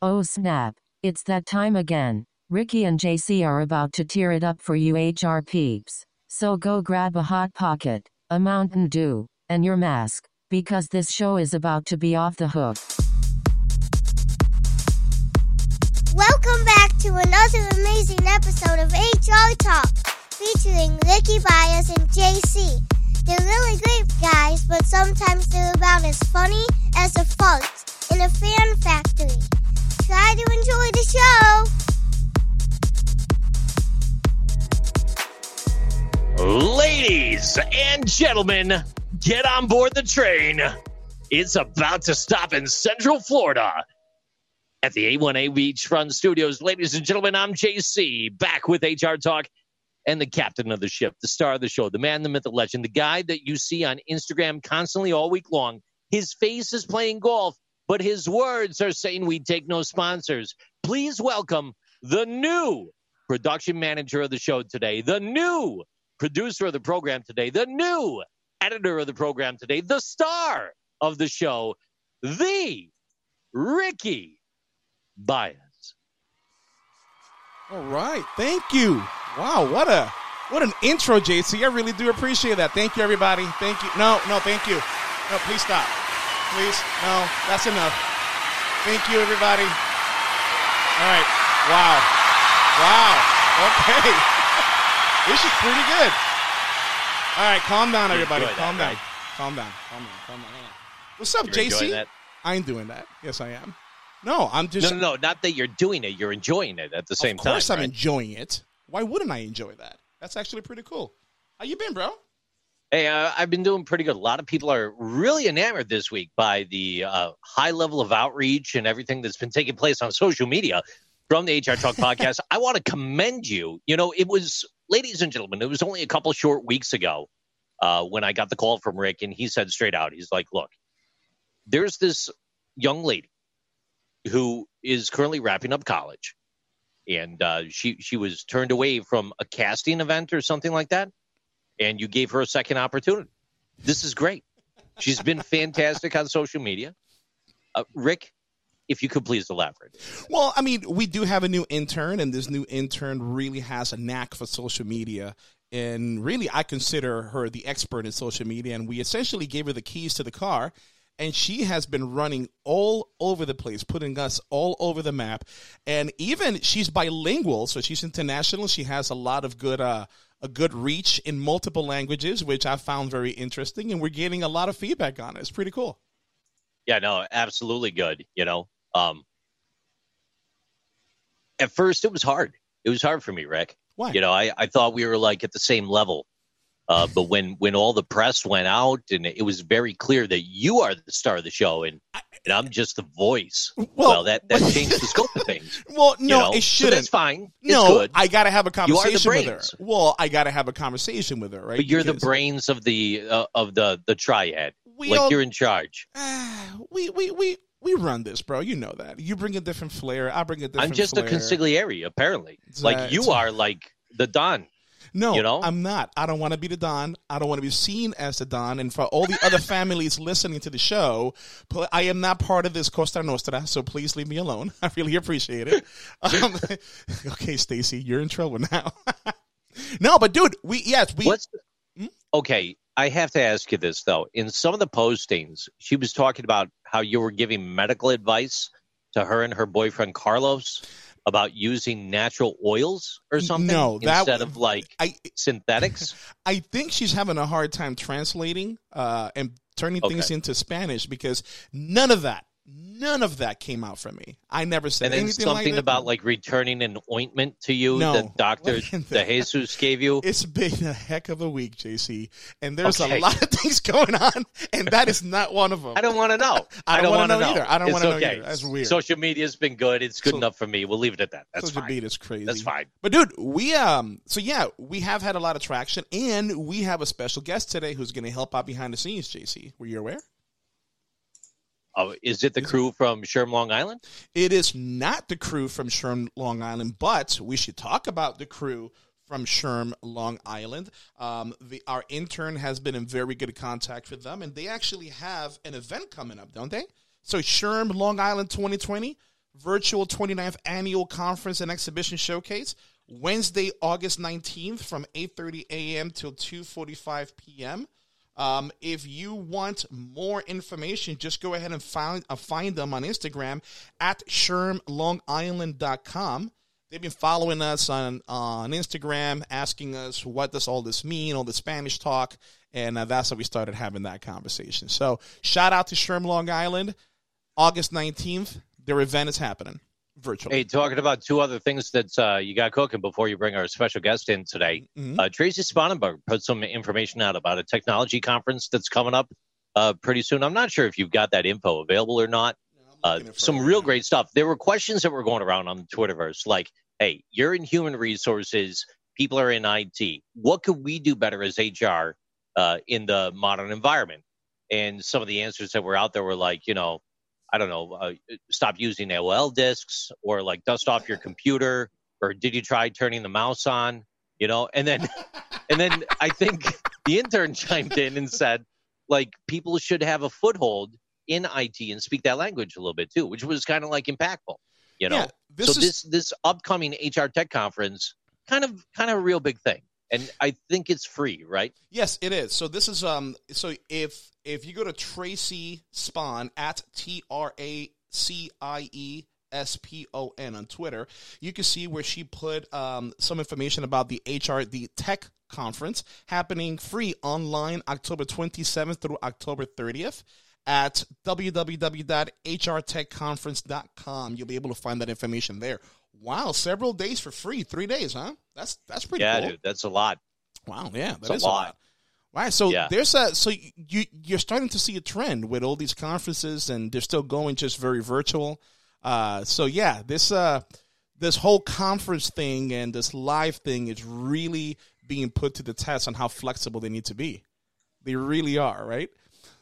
Oh snap, it's that time again. Ricky and JC are about to tear it up for you HR peeps. So go grab a hot pocket, a Mountain Dew, and your mask, because this show is about to be off the hook. Welcome back to another amazing episode of HR Talk, featuring Ricky Baez and JC. They're really great guys, but sometimes they're about as funny as a fart in a fan factory. Try to enjoy the show. Ladies and gentlemen, get on board the train. It's about to stop in Central Florida at the A1A Beachfront Studios. Ladies and gentlemen, I'm JC, back with HR Talk and the captain of the ship, the star of the show, the man, the myth, the legend, the guy that you see on Instagram constantly all week long. His face is playing golf, but his words are saying we take no sponsors. Please welcome the new production manager of the show today, the new producer of the program today, the new editor of the program today, the star of the show, the Ricky Baez. All right. Thank you. Wow, what a what an intro, JC. I really do appreciate that. Thank you, everybody. Thank you. No, no, thank you. No, please stop. Please. No, that's enough. Thank you, everybody. All right. Wow. Wow. Okay. this is pretty good. All right, calm down, everybody. enjoy that, Calm down. right? Calm down. Calm down. Calm down. What's up, You're JC? I ain't doing that. Yes, I am. No, I'm just. No, no, no, not that you're doing it. You're enjoying it at the same time. of course, time. I'm right? enjoying it. Why wouldn't I enjoy that? That's actually pretty cool. How you been, bro? Hey, uh, I've been doing pretty good. A lot of people are really enamored this week by the uh, high level of outreach and everything that's been taking place on social media from the HR Talk podcast. I want to commend you. You know, it was, ladies and gentlemen, it was only a couple short weeks ago uh, when I got the call from Rick, and he said straight out, he's like, look, there's this young lady who is currently wrapping up college. And uh, she she was turned away from a casting event or something like that, and you gave her a second opportunity. This is great. She's been fantastic on social media. Uh, Rick, if you could please elaborate. Well, I mean, we do have a new intern, and this new intern really has a knack for social media. And really, I consider her the expert in social media. And we essentially gave her the keys to the car, and she has been running all over the place, putting us all over the map. And even she's bilingual, so she's international. She has a lot of good, uh, a good reach in multiple languages, which I found very interesting. And we're getting a lot of feedback on it. It's pretty cool. Yeah, no, absolutely good. You know, um, at first it was hard. It was hard for me, Rick. Why? You know, I, I thought we were like at the same level. Uh, but when, when all the press went out and it was very clear that you are the star of the show and, and I'm just the voice, well, that, that changed the scope of things. Well, you no, know? it shouldn't. that's fine. It's no, good. I gotta have a You conversation with her. Well, I gotta have a conversation with her, right? but you're the brains of the uh, of the the triad. We like all- you're in charge. we we we we run this, bro. You know that. You bring a different flair. I bring a different. I'm just flair. a consigliere, apparently. Like you are like the Don. No, you know? I'm not. I don't want to be the Don. I don't want to be seen as the Don. And for all the other families listening to the show, pl- I am not part of this Costa Nostra, so please leave me alone. I really appreciate it. Um, okay, Stacy, you're in trouble now. no, but dude, we yes we. What's okay? I have to ask you this though. In some of the postings, she was talking about how you were giving medical advice to her and her boyfriend Carlos about using natural oils or something No, that instead of like I synthetics. I think she's having a hard time translating uh, and turning things into Spanish because none of that, none of that came out from me. I never said and then anything something like about like returning an ointment to you No. that Doctor De. Jesus gave you. It's been a heck of a week, JC, and there's Okay. a lot of things going on, and that is not one of them. I don't want to know. I don't wanna wanna know either. I don't wanna know okay. either. That's weird. Social media's been good. It's good So- enough for me. We'll leave it at that. That's Social fine. media is crazy. That's fine. But dude, we um so yeah, we have had a lot of traction and we have a special guest today who's going to help out behind the scenes, JC. Were you aware? Oh, is it the crew from SHRM, Long Island? It is not the crew from SHRM, Long Island, but we should talk about the crew from SHRM, Long Island. Um, the, our intern has been in very good contact with them, and they actually have an event coming up, don't they? So SHRM, Long Island 2020, virtual 29th annual conference and exhibition showcase. Wednesday, August 19th from 8:30 a.m. till 2:45 p.m. Um, if you want more information, just go ahead and find uh, find them on Instagram at shermlongisland.com. They've been following us on on Instagram, asking us what does all this mean, all the Spanish talk, and uh, that's how we started having that conversation. So, shout out to SHRM Long Island, August nineteenth. Their event is happening virtually. Hey, talking about two other things that uh, you got cooking before you bring our special guest in today. Mhm. Uh, Tracie Sponenberg put some information out about a technology conference that's coming up uh, pretty soon. I'm not sure if you've got that info available or not. Uh, some real now. great stuff. There were questions that were going around on the Twitterverse like, hey, you're in human resources, people are in IT. What could we do better as HR uh, in the modern environment? And some of the answers that were out there were like, you know, I don't know, uh, stop using AOL disks or like dust off your computer or did you try turning the mouse on? You know, and then and then I think the intern chimed in and said, like, people should have a foothold in IT and speak that language a little bit too, which was kind of like impactful. You know, yeah, this so is this this upcoming HR Tech conference, kind of kind of a real big thing, and I think it's free, right? Yes, it is. So this is um. So if if you go to Tracy Spawn at T R A C I E S P O N on Twitter, you can see where she put um some information about the HR the Tech conference happening free online October 27th through October 30th at www.hrtechconference.com. You'll be able to find that information there. Wow, several days for free, three days, huh? That's that's pretty yeah, cool. dude, that's a lot. Wow, yeah, that a is a lot. lot. Right, so Yeah. there's a so you you're starting to see a trend with all these conferences, and they're still going just very virtual. Uh, so yeah, this uh this whole conference thing and this live thing is really being put to the test on how flexible they need to be. They really are, right?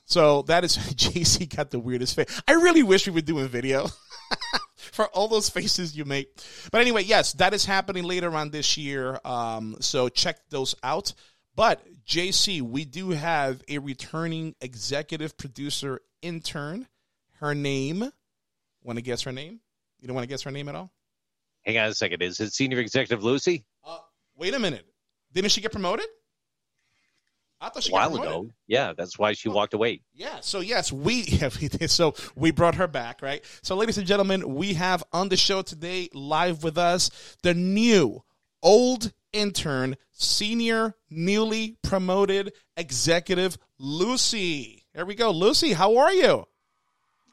So that is JC got the weirdest face. I really wish we were doing video for all those faces you make. But anyway, yes, that is happening later on this year. Um, so check those out. But JC, we do have a returning executive producer intern. Her name. Want to guess her name? You don't want to guess her name at all? Hang on a second. Is it Senior Executive Lucy? Uh, wait a minute. Didn't she get promoted? I thought A while got ago. Yeah, that's why she walked away. Yeah. So yes, we yeah, we did. So we brought her back, right? So, ladies and gentlemen, we have on the show today, live with us, the new old intern, senior, newly promoted executive, Lucy. There we go, Lucy. How are you?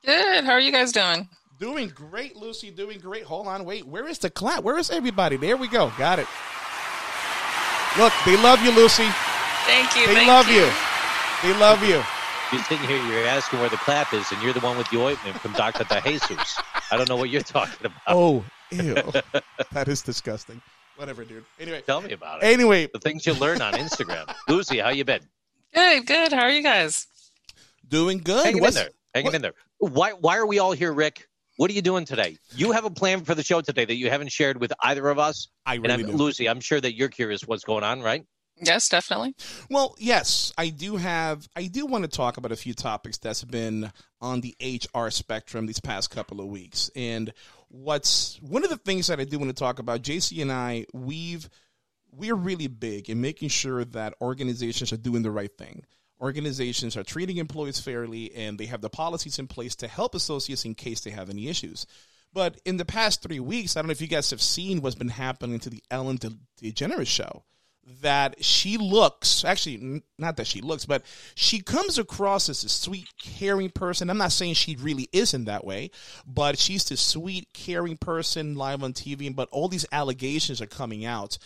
Good. How are you guys doing? Doing great, Lucy. Doing great. Hold on, wait. Where is the clap? Where is everybody? There we go. Got it. Look, they love you, Lucy. Thank you. They thank love you. They love you. You're sitting here, you're asking where the clap is, and you're the one with the ointment from Dr. De Jesus. I don't know what you're talking about. Oh, ew. that is disgusting. Whatever, dude. Anyway, Tell me about it. anyway, The things you learn on Instagram. Lucy, how you been? Good. Good. How are you guys? doing good. Hanging What's- in there. Hanging what- in there. Why, why are we all here, Rick? What are you doing today? You have a plan for the show today that you haven't shared with either of us. I And really I'm, do. Lucy, I'm sure that you're curious what's going on, right? Yes, definitely. Well, yes, I do have. I do want to talk about a few topics that's been on the HR spectrum these past couple of weeks. And what's one of the things that I do want to talk about, JC and I, we've we're really big in making sure that organizations are doing the right thing. Organizations are treating employees fairly and they have the policies in place to help associates in case they have any issues. But in the past three weeks, I don't know if you guys have seen what's been happening to the Ellen DeGeneres show. That she looks, actually, not that she looks, but she comes across as a sweet, caring person. I'm not saying she really isn't that way, but she's this sweet, caring person live on TV. But all these allegations are coming out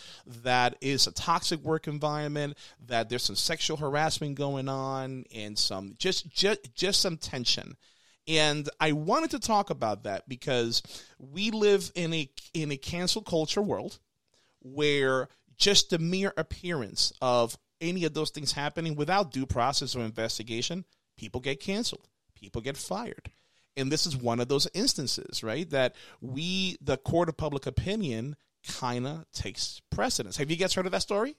that is a toxic work environment, that there's some sexual harassment going on, and some just just just some tension. And I wanted to talk about that because we live in a in a cancel culture world where just the mere appearance of any of those things happening without due process or investigation, people get canceled, people get fired. And this is one of those instances, right? That we, the court of public opinion, kind of takes precedence. Have you guys heard of that story?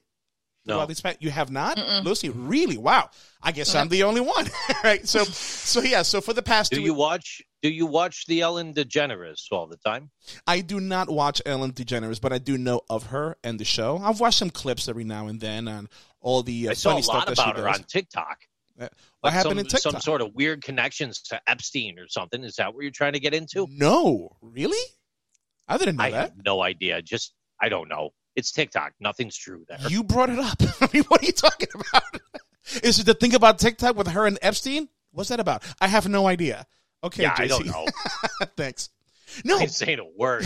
No. About these You have not, Lucy. Really? Wow. I guess I'm the only one, right? So, so yeah. So for the past Do two, you watch? Do you watch the Ellen DeGeneres all the time? I do not watch Ellen DeGeneres, but I do know of her and the show. I've watched some clips every now and then on all the uh, I saw funny a stuff lot that she about her does. on TikTok. What Like happened some, in TikTok? Some sort of weird connections to Epstein or something. Is that what you're trying to get into? No, really? I didn't know I that. have no idea. Just I don't know. It's TikTok. Nothing's true there. You brought it up. I mean, what are you talking about? Is it the thing about TikTok with her and Epstein? What's that about? I have no idea. Okay, yeah, JC. I don't know. Thanks. No, I ain't saying a word.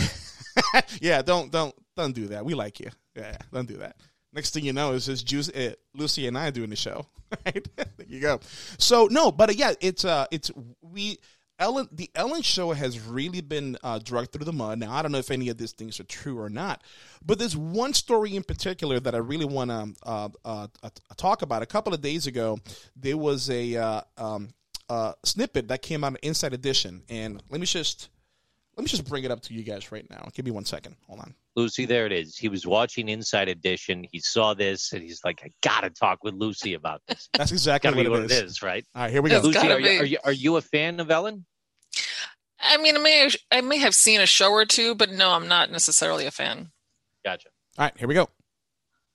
yeah, don't don't don't do that. We like you. Yeah, don't do that. Next thing you know is just Juice, uh, Lucy and I doing the show. Right there you go. So no, but uh, yeah, it's uh, it's we Ellen. The Ellen Show has really been uh, dragged through the mud. Now I don't know if any of these things are true or not, but there's one story in particular that I really want to uh, uh, uh, talk about. A couple of days ago, there was a uh, um, uh, snippet that came out of Inside Edition, and let me just let me just bring it up to you guys right now. Give me one second. Hold on. Lucy, there it is. He was watching Inside Edition. He saw this and he's like, I gotta talk with Lucy about this. That's exactly what, be what it it is. is, right? All right, here we go. It's Lucy, are you, are you are you a fan of Ellen? I mean, I may I may have seen a show or two, but no, I'm not necessarily a fan. Gotcha. All right, here we go.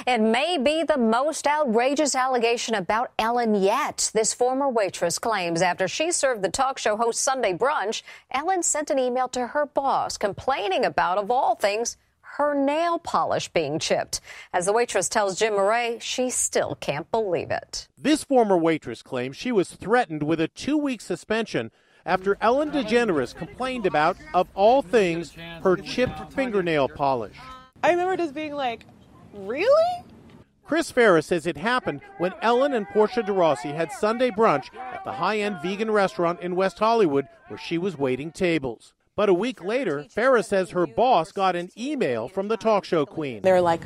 It may be the most outrageous allegation about Ellen yet. This former waitress claims after she served the talk show host Sunday Brunch, Ellen sent an email to her boss complaining about, of all things, her nail polish being chipped. As the waitress tells Jim Moret, she still can't believe it. This former waitress claims she was threatened with a two week suspension after Ellen DeGeneres complained about, of all things, her chipped fingernail polish. I remember just being like, really? Chris Farris says it happened when Ellen and Portia de Rossi had Sunday brunch at the high end vegan restaurant in West Hollywood where she was waiting tables. But a week later, Farris says her boss got an email from the talk show queen. They're like,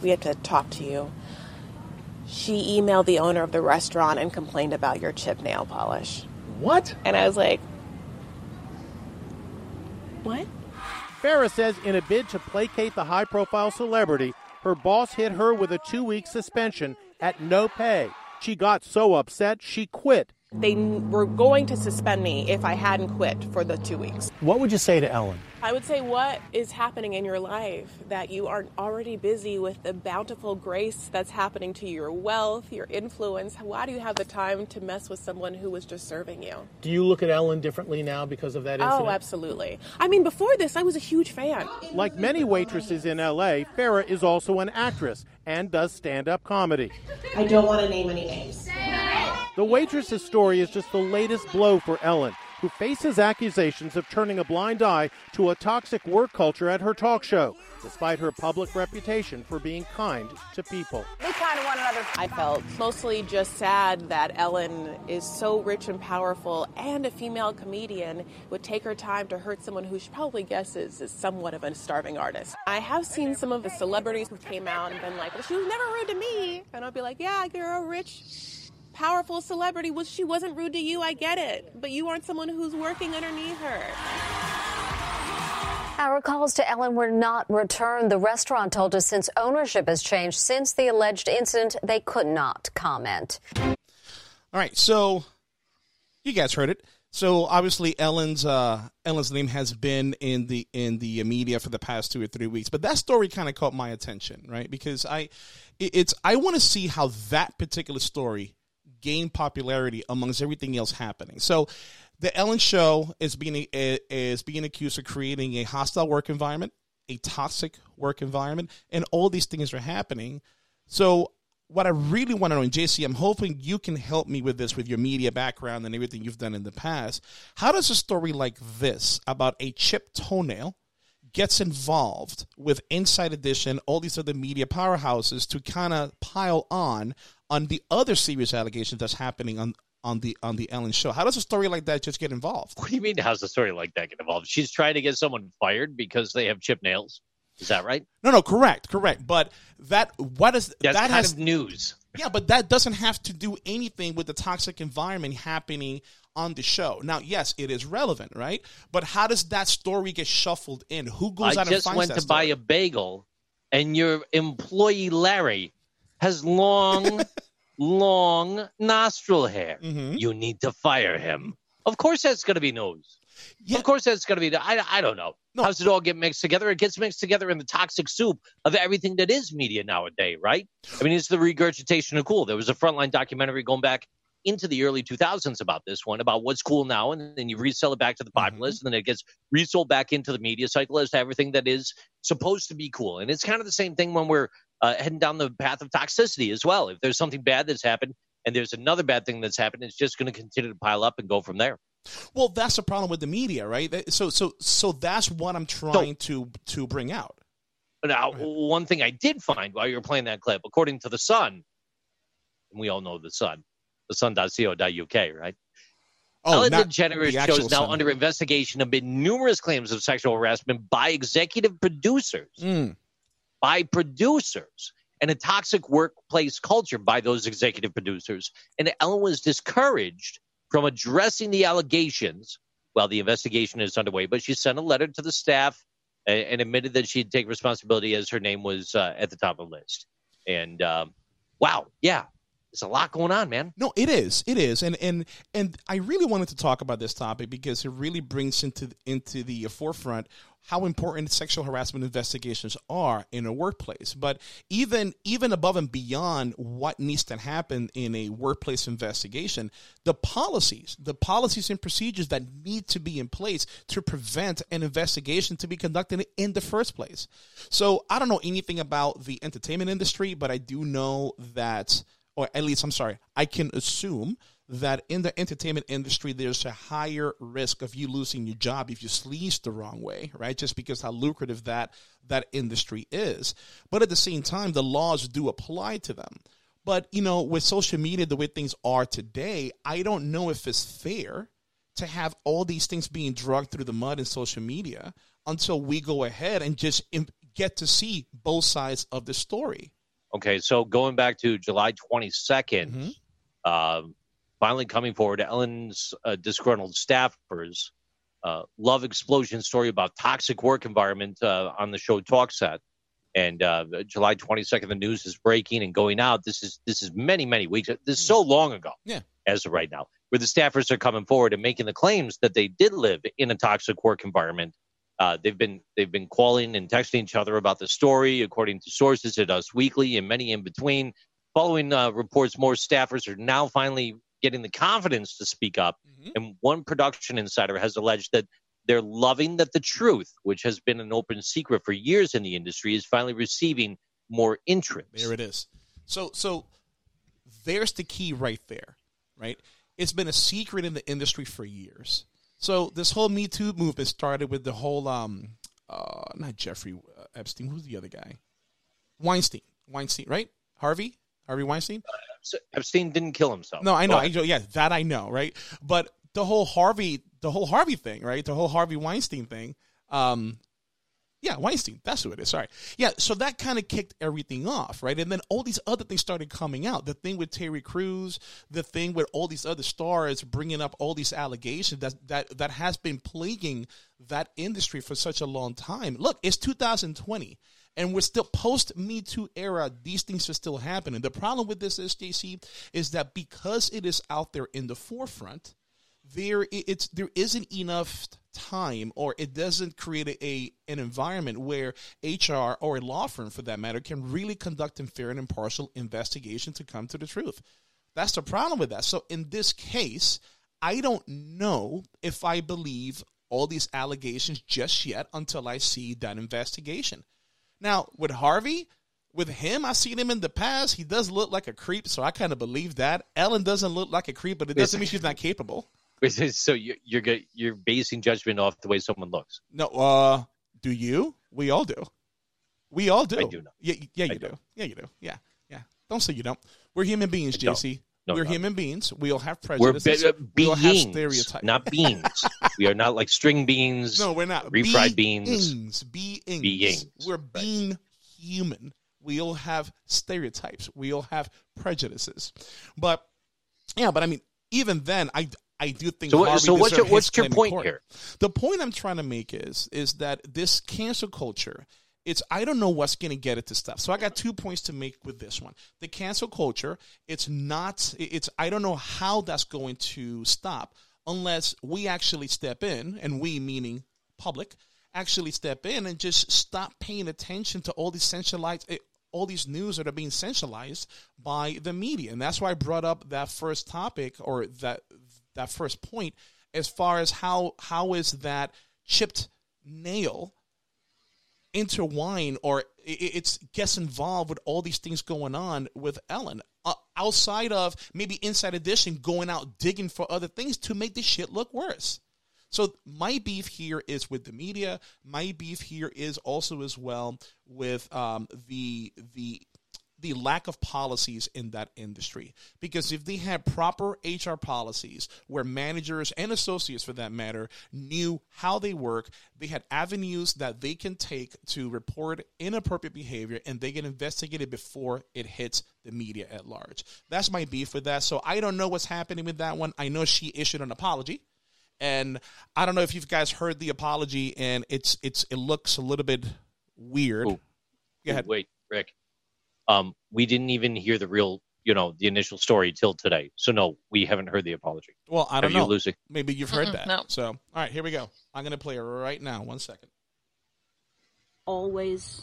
we have to talk to you. She emailed the owner of the restaurant and complained about your chip nail polish. What? And I was like, what? Farris says in a bid to placate the high profile celebrity, her boss hit her with a two week suspension at no pay. She got so upset, she quit. They were going to suspend me if I hadn't quit for the two weeks. What would you say to Ellen? I would say, what is happening in your life that you are already busy with the bountiful grace that's happening to your wealth, your influence? Why do you have the time to mess with someone who was just serving you? Do you look at Ellen differently now because of that oh, incident? Oh, absolutely. I mean, before this, I was a huge fan. Like many waitresses in LA, Farah is also an actress and does stand up comedy. I don't want to name any names. The waitress's story is just the latest blow for Ellen, who faces accusations of turning a blind eye to a toxic work culture at her talk show, despite her public reputation for being kind to people. We kind of one another. I felt mostly just sad that Ellen is so rich and powerful and a female comedian would take her time to hurt someone who she probably guesses is somewhat of a starving artist. I have seen some of the celebrities who came out and been like, well, she was never rude to me. And I'll be like, yeah, a rich, powerful celebrity. Well, she wasn't rude to you, I get it. But you aren't someone who's working underneath her. Our calls to Ellen were not returned. The restaurant told us since ownership has changed since the alleged incident, they could not comment. All right, so you guys heard it. So obviously Ellen's uh, Ellen's name has been in the in the media for the past two or three weeks, but that story kind of caught my attention, right? Because I it- it's I want to see how that particular story gained popularity amongst everything else happening. So the Ellen Show is being is being accused of creating a hostile work environment, a toxic work environment, and all these things are happening. So what I really want to know, and JC, I'm hoping you can help me with this with your media background and everything you've done in the past. How does a story like this about a chipped toenail gets involved with Inside Edition, all these other media powerhouses to kind of pile on on the other serious allegations that's happening on on the on the Ellen show? How does a story like that just get involved? What do you mean? How's a story like that get involved? She's trying to get someone fired because they have chip nails. Is that right? No, no, correct, correct. But that what is That's that kind has of news. Yeah, but that doesn't have to do anything with the toxic environment happening on the show. Now, yes, it is relevant, right? But how does that story get shuffled in? Who goes I out just and finds went that to buy a bagel, and your employee Larry has long, long nostril hair. Mhm. You need to fire him. Of course, that's going to be news. Yeah. Of course, that's going to be. I, I don't know. No. How does it all get mixed together? It gets mixed together in the toxic soup of everything that is media nowadays, right? I mean, it's the regurgitation of cool. There was a frontline documentary going back into the early 2000s about this one, about what's cool now, and then you resell it back to the Mm-hmm. populace, and then it gets resold back into the media cycle as to everything that is supposed to be cool. And it's kind of the same thing when we're uh, heading down the path of toxicity as well. If there's something bad that's happened, and there's another bad thing that's happened, it's just going to continue to pile up and go from there. Well, that's the problem with the media, right? So, so, so that's what I'm trying to to bring out. Now, one thing I did find while you were playing that clip, according to the Sun, and we all know the Sun, the Sun.co.uk, right? Oh, Ellen DeGeneres shows now Sun. under investigation amid numerous claims of sexual harassment by executive producers, Mm. By producers, and a toxic workplace culture by those executive producers. And Ellen was discouraged from addressing the allegations while the investigation is underway. But she sent a letter to the staff and, and admitted that she'd take responsibility as her name was uh, at the top of the list. And um, wow, yeah, there's a lot going on, man. No, it is. It is, and and and I really wanted to talk about this topic because it really brings into into the forefront how important sexual harassment investigations are in a workplace. But even even above and beyond what needs to happen in a workplace investigation, the policies, the policies and procedures that need to be in place to prevent an investigation to be conducted in the first place. So I don't know anything about the entertainment industry, but I do know that or at least I'm sorry, I can assume that in the entertainment industry, there's a higher risk of you losing your job if you sleaze the wrong way, right? Just because how lucrative that that industry is. But at the same time, the laws do apply to them. But you know, with social media the way things are today, I don't know if it's fair to have all these things being dragged through the mud in social media until we go ahead and just get to see both sides of the story. Okay, so going back to July 22nd, um, finally coming forward, Ellen's uh, disgruntled staffers uh, love explosion story about toxic work environment uh, on the show Talk Set. And uh, July 22nd, the news is breaking and going out. This is this is many many weeks. This is so long ago. Yeah. As of right now, where the staffers are coming forward and making the claims that they did live in a toxic work environment. Uh, they've been they've been calling and texting each other about the story, according to sources at Us Weekly and many in between. Following uh, reports, more staffers are now finally getting the confidence to speak up. And one production insider has alleged that they're loving that the truth, which has been an open secret for years in the industry, is finally receiving more interest. There it is. So so there's the key right there, right? It's been a secret in the industry for years. So this whole Me Too movement started with the whole um uh not Jeffrey uh, Epstein, who's the other guy? Weinstein. Weinstein, right? Harvey? Harvey Weinstein? So Epstein didn't kill himself. No, I know. I know. Yeah, that I know, right? But the whole Harvey, the whole Harvey thing, right? The whole Harvey Weinstein thing. Um, yeah, Weinstein. That's who it is. Sorry. Yeah. So that kind of kicked everything off, right? And then all these other things started coming out. The thing with Terry Crews, the thing with all these other stars bringing up all these allegations that that that has been plaguing that industry for such a long time. Look, it's 2020 and we're still post Me Too era. These things are still happening. The problem with this is, JC, is that because it is out there in the forefront, there it's there isn't enough time, or it doesn't create a, a an environment where HR or a law firm, for that matter, can really conduct a fair and impartial investigation to come to the truth. That's the problem with that. So in this case, I don't know if I believe all these allegations just yet until I see that investigation. Now, with Harvey, with him, I've seen him in the past. He does look like a creep, so I kind of believe that. Ellen doesn't look like a creep, but it doesn't mean she's not capable. So you're you're, you're basing judgment off the way someone looks. No, uh, do you? We all do. We all do. I do not. Yeah, yeah, you do. don't. Yeah, you do. Yeah, yeah. Don't say you don't. We're human beings. JC. No, We're no. human beings. We all have We're prejudices. be- uh, we all have beings, stereotypes. not beans. we are not like string beans. No, we're not. refried beans. Beings. Beings. Beings. We're being human. We all have stereotypes. We all have prejudices. But yeah, but I mean, even then, I I do think. So what- so what's your- what's your point here? The point I'm trying to make is is that this cancel culture. It's I don't know what's going to get it to stop. So I got two points to make with this one. The cancel culture. It's not. It's I don't know how that's going to stop unless we actually step in, and we meaning public, actually step in and just stop paying attention to all these centralized eh, all these news that are being centralized by the media. And that's why I brought up that first topic or that that first point as far as how how is that chipped nail intertwine or it's gets involved with all these things going on with Ellen uh, outside of maybe Inside Edition going out digging for other things to make this shit look worse. So my beef here is with the media. My beef here is also as well with um, the the the lack of policies in that industry. Because if they had proper HR policies where managers and associates, for that matter, knew how they work, they had avenues that they can take to report inappropriate behavior and they get investigated before it hits the media at large. That's my beef with that. So I don't know what's happening with that one. I know she issued an apology. And I don't know if you guys heard the apology, and it's it's it looks a little bit weird. Ooh. Go ahead. Ooh, wait, Rick um, we didn't even hear the real, you know, the initial story till today. So no, we haven't heard the apology. Well, I don't Are know. You, Lucy? Maybe you've heard Mm-mm, that. no. So all right, here we go. I'm going to play it right now. One second. Always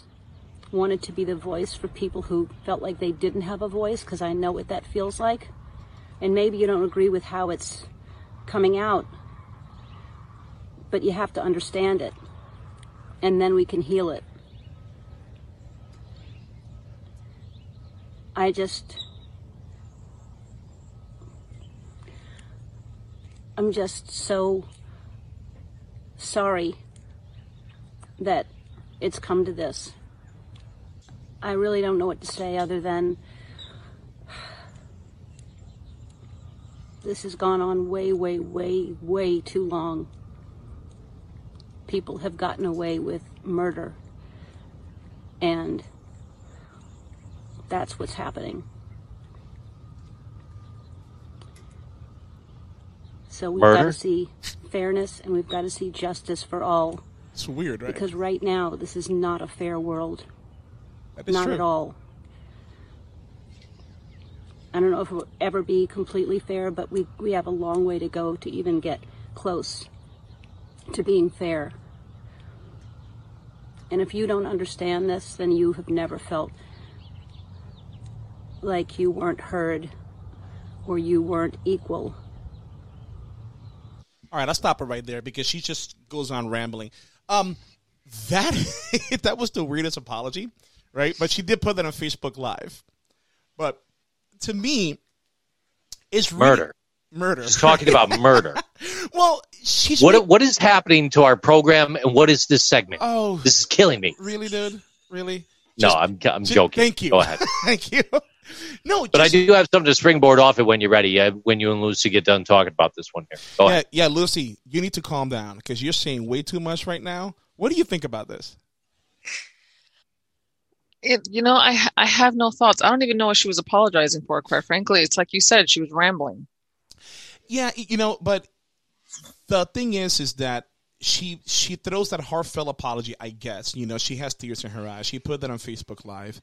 wanted to be the voice for people who felt like they didn't have a voice because I know what that feels like. And maybe you don't agree with how it's coming out, but you have to understand it. And then we can heal it. I just. I'm just so sorry that it's come to this. I really don't know what to say other than this has gone on way, way, way, way too long. People have gotten away with murder. And that's what's happening. So we've got to see fairness and we've got to see justice for all. It's weird, right? Because right now, this is not a fair world. not true. at all. I don't know if it will ever be completely fair, but we, we have a long way to go to even get close to being fair. And if you don't understand this, then you have never felt like you weren't heard or you weren't equal. All right, I'll stop it right there because she just goes on rambling. Um, that that was the weirdest apology, right? But she did put that on Facebook Live. But to me, it's really- Murder. Murder. She's talking about murder. well, she's What really- what is happening to our program, and what is this segment? Oh. this is killing me. really, dude. Really? No, I'm I'm Ju- joking. Thank you. Go ahead. thank you. No, But I do have something to springboard off it when you're ready. Uh, when you and Lucy get done talking about this one here. Go yeah, ahead. yeah, Lucy, you need to calm down because you're saying way too much right now. What do you think about this? It, you know, I I have no thoughts. I don't even know what she was apologizing for. Quite frankly, it's like you said, she was rambling. Yeah, you know, but the thing is, is that she she throws that heartfelt apology. I guess you know she has tears in her eyes. She put that on Facebook Live,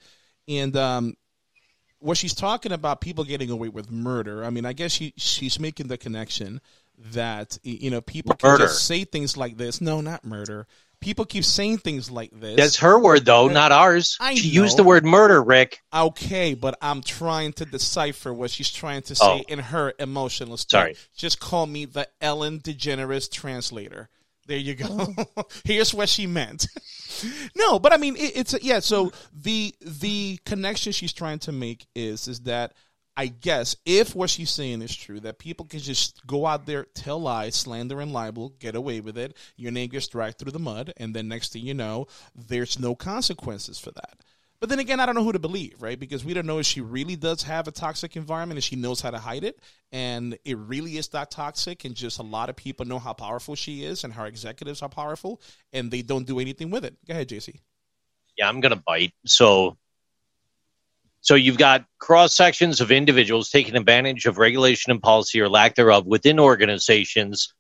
and um, what she's talking about people getting away with murder. I mean, I guess she she's making the connection that you know people can Murder. just say things like this. No, not murder. People keep saying things like this. That's her word though, not ours. I she know. used the word murder, Rick. Okay, but I'm trying to decipher what she's trying to Oh. say in her emotional state. Sorry. Just call me the Ellen DeGeneres translator. There you go. Oh. Here's what she meant. no, but I mean, it, it's yeah. So the the connection she's trying to make is is that I guess if what she's saying is true, that people can just go out there, tell lies, slander and libel, get away with it. Your name gets dragged through the mud, and then next thing you know, there's no consequences for that. But then again, I don't know who to believe, right? Because we don't know if she really does have a toxic environment and she knows how to hide it. And it really is that toxic. And just a lot of people know how powerful she is and her executives are powerful and they don't do anything with it. Go ahead, JC. Yeah, I'm gonna bite. So so you've got cross sections of individuals taking advantage of regulation and policy or lack thereof within organizations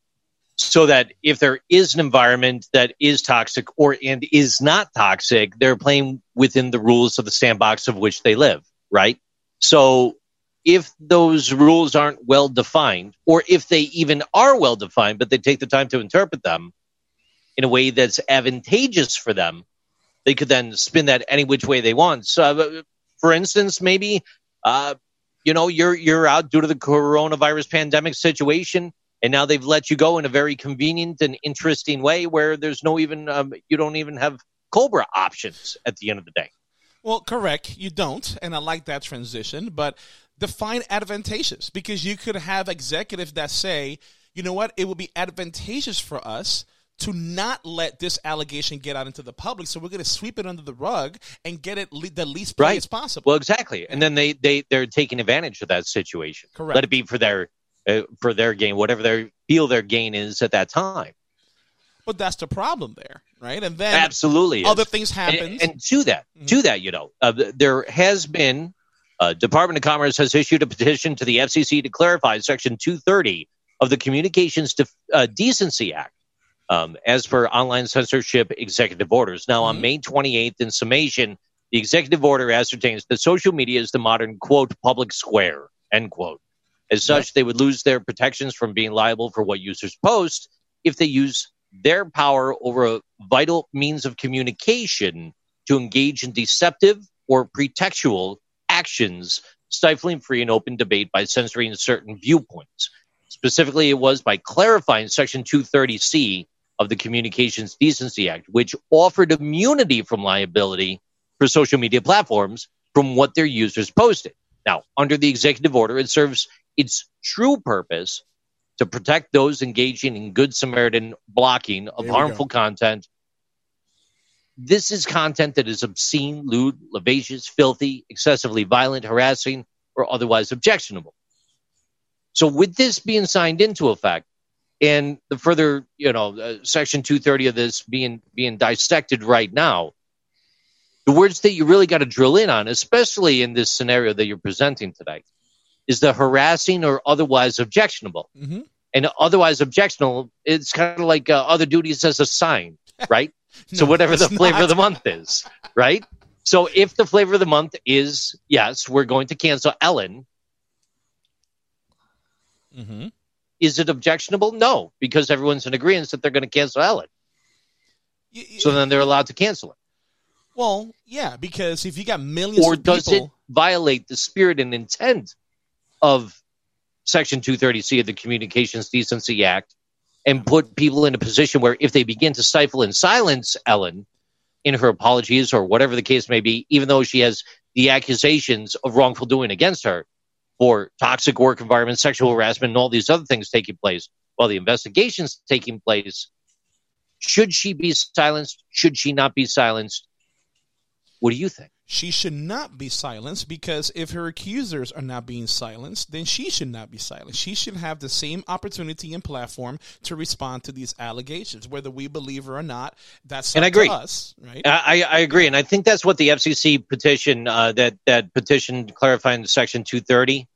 so that if there is an environment that is toxic or and is not toxic, they're playing within the rules of the sandbox of which they live, right? So if those rules aren't well defined, or if they even are well defined, but they take the time to interpret them in a way that's advantageous for them, they could then spin that any which way they want. So, uh, for instance, maybe uh, you know you're you're out due to the coronavirus pandemic situation, and now they've let you go in a very convenient and interesting way where there's no even um, you don't even have COBRA options at the end of the day. Well, correct. You don't, and I like that transition. But define advantageous because you could have executives that say, you know what, it would be advantageous for us to not let this allegation get out into the public. So we're going to sweep it under the rug and get it le- the least Right. as possible. Well, exactly, and then they they they're taking advantage of that situation. Correct. Let it be for their uh, for their gain, whatever they feel their gain is at that time. But that's the problem there, right? And then Absolutely, is. other things happen. And, to that, to that, you know, uh, there has been uh, Department of Commerce has issued a petition to the FCC to clarify Section 230 of the Communications Def- uh, Decency Act, um, as per online censorship executive orders. Now, on May 28th, in summation, the executive order ascertains that social media is the modern quote public square end quote. As such, they would lose their protections from being liable for what users post if they use their power over a vital means of communication to engage in deceptive or pretextual actions, stifling free and open debate by censoring certain viewpoints. Specifically, it was by clarifying Section 230C of the Communications Decency Act, which offered immunity from liability for social media platforms from what their users posted. Now, under the executive order, it serves its true purpose to protect those engaging in good Samaritan blocking of harmful content. This is content that is obscene, lewd, levacious, filthy, excessively violent, harassing, or otherwise objectionable. So, with this being signed into effect, and the further, you know, uh, Section 230 of this being being dissected right now, the words that you really got to drill in on, especially in this scenario that you're presenting today, is the harassing or otherwise objectionable. Mhm. And otherwise objectionable, it's kind of like uh, other duties as a sign, right? so whatever the flavor not. of the month is, right? So if the flavor of the month is yes, we're going to cancel Ellen, Mhm. is it objectionable? No, because everyone's in agreement that they're going to cancel Ellen. So then they're allowed to cancel it. Well, yeah, because if you got millions Or of does people, it violate the spirit and intent of Section 230C of the Communications Decency Act and put people in a position where if they begin to stifle and silence Ellen in her apologies or whatever the case may be, even though she has the accusations of wrongful doing against her for toxic work environment, sexual harassment, and all these other things taking place while the investigation's taking place, should she be silenced? Should she not be silenced? What do you think? She should not be silenced because if her accusers are not being silenced, then she should not be silenced. She should have the same opportunity and platform to respond to these allegations, whether we believe her or not. That's And I agree. us, right? I, I agree, and I think that's what the FCC petition uh, that that petition clarifying Section 230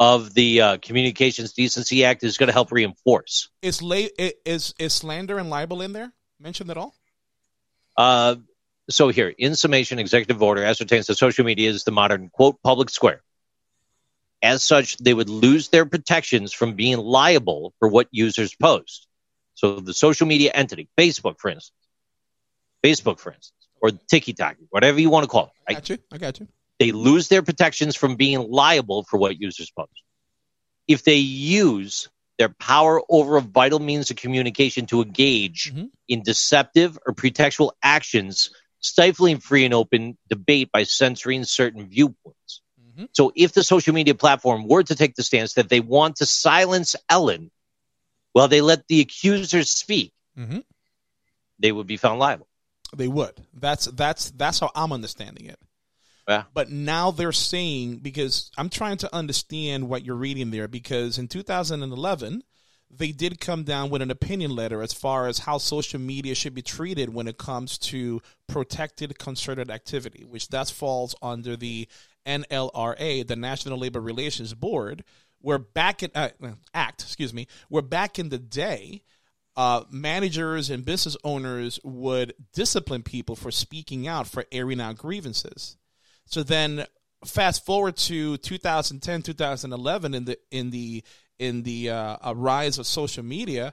of the uh, Communications Decency Act is going to help reinforce. Is la- is is slander and libel in there mentioned at all? Uh, so here, in summation, executive order ascertains that social media is the modern quote public square. As such, they would lose their protections from being liable for what users post. So the social media entity, Facebook, for instance, Facebook, for instance, or TikTok, whatever you want to call it, I got you. I got you. they lose their protections from being liable for what users post. If they use their power over a vital means of communication to engage Mhm. in deceptive or pretextual actions, stifling free and open debate by censoring certain viewpoints. Mhm. So, if the social media platform were to take the stance that they want to silence Ellen while they let the accusers speak, Mhm. they would be found liable. They would. That's that's that's how I'm understanding it. Yeah. But now they're saying because I'm trying to understand what you're reading there because in 2011 they did come down with an opinion letter as far as how social media should be treated when it comes to protected concerted activity, which that falls under the NLRA, the National Labor Relations Board, where back in uh, act, excuse me, where back in the day, uh, managers and business owners would discipline people for speaking out, for airing out grievances. So then fast forward to 2010, 2011, in the in the in the uh, uh, rise of social media,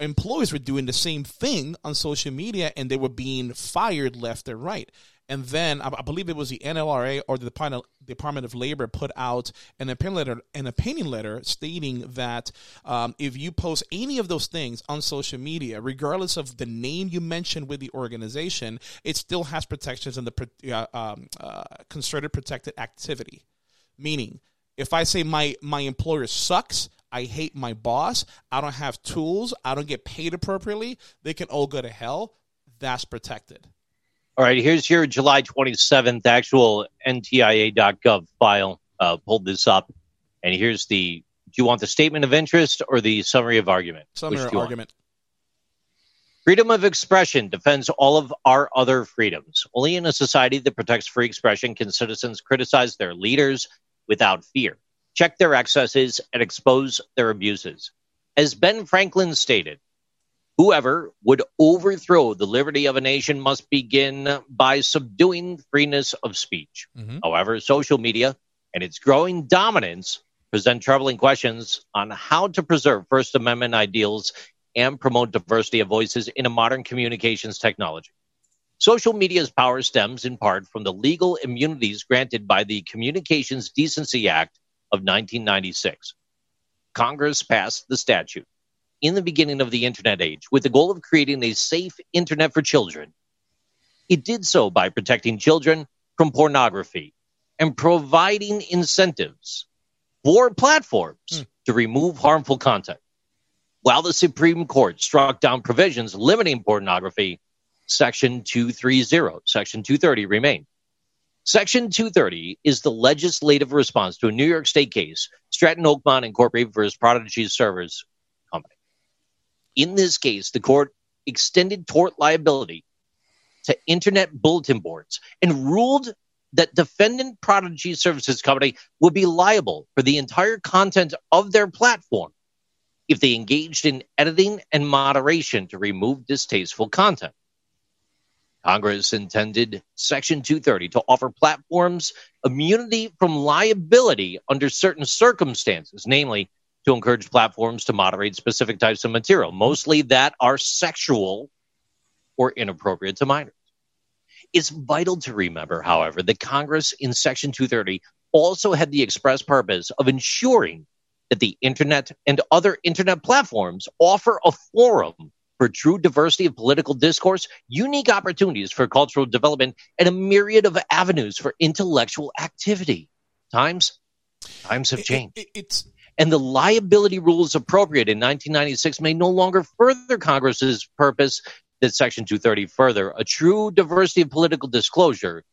employees were doing the same thing on social media, and they were being fired left and right. And then I, I believe it was the NLRA or the Department of, Department of Labor put out an opinion letter, an opinion letter stating that um, if you post any of those things on social media, regardless of the name you mentioned with the organization, it still has protections in the uh, um, uh, concerted protected activity. Meaning, if I say my my employer sucks, I hate my boss, I don't have tools, I don't get paid appropriately, they can all go to hell. That's protected. All right, here's your July 27th actual NTIA.gov file. Uh, pulled this up, and here's the. Do you want the statement of interest or the summary of argument? Summary of argument. Freedom of expression defends all of our other freedoms. Only in a society that protects free expression can citizens criticize their leaders without fear, check their excesses, and expose their abuses. As Ben Franklin stated, Whoever would overthrow the liberty of a nation must begin by subduing freeness of speech. Mm-hmm. However, social media and its growing dominance present troubling questions on how to preserve First Amendment ideals and promote diversity of voices in a modern communications technology. Social media's power stems in part from the legal immunities granted by the Communications Decency Act of 1996. Congress passed the statute in the beginning of the internet age with the goal of creating a safe internet for children. It did so by protecting children from pornography and providing incentives for platforms hmm. to remove harmful content. While the Supreme Court struck down provisions limiting pornography, Section 230, Section 230 remained. Section 230 is the legislative response to a New York State case, Stratton Oakmont Incorporated versus Prodigy Services Company. in this case, the court extended tort liability to internet bulletin boards and ruled that defendant Prodigy Services Company would be liable for the entire content of their platform if they engaged in editing and moderation to remove distasteful content. Congress intended Section 230 to offer platforms immunity from liability under certain circumstances, namely to encourage platforms to moderate specific types of material, mostly that are sexual or inappropriate to minors. It's vital to remember, however, that Congress in Section 230 also had the express purpose of ensuring that the internet and other internet platforms offer a forum for true diversity of political discourse, unique opportunities for cultural development, and a myriad of avenues for intellectual activity. Times, times have changed. It, it, it's and the liability rules appropriate in 1996 may no longer further Congress's purpose that Section 230 further. A true diversity of political disclosure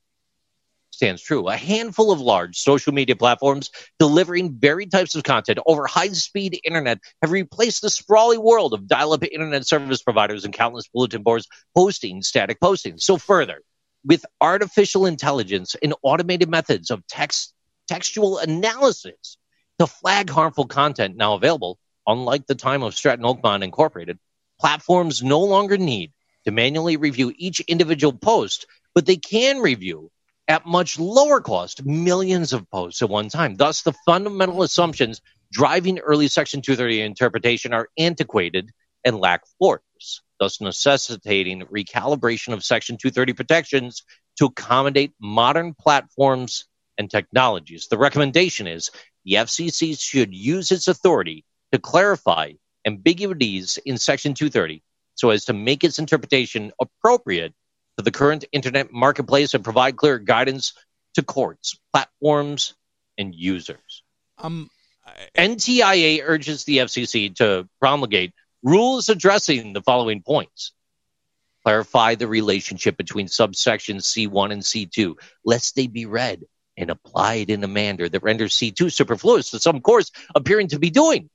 stands true. A handful of large social media platforms delivering varied types of content over high speed internet have replaced the sprawling world of dial up internet service providers and countless bulletin boards hosting static postings. So, further, with artificial intelligence and automated methods of text textual analysis, to flag harmful content now available, unlike the time of Stratton Oakmont Incorporated, platforms no longer need to manually review each individual post, but they can review at much lower cost millions of posts at one time. Thus, the fundamental assumptions driving early Section 230 interpretation are antiquated and lack force, thus necessitating recalibration of Section 230 protections to accommodate modern platforms and technologies. The recommendation is the FCC should use its authority to clarify ambiguities in Section 230 so as to make its interpretation appropriate to the current internet marketplace and provide clear guidance to courts, platforms, and users. Um, I... NTIA urges the FCC to promulgate rules addressing the following points. Clarify the relationship between subsections C1 and C2, lest they be read and applied in a manner that renders C2 superfluous to some course appearing to be doing.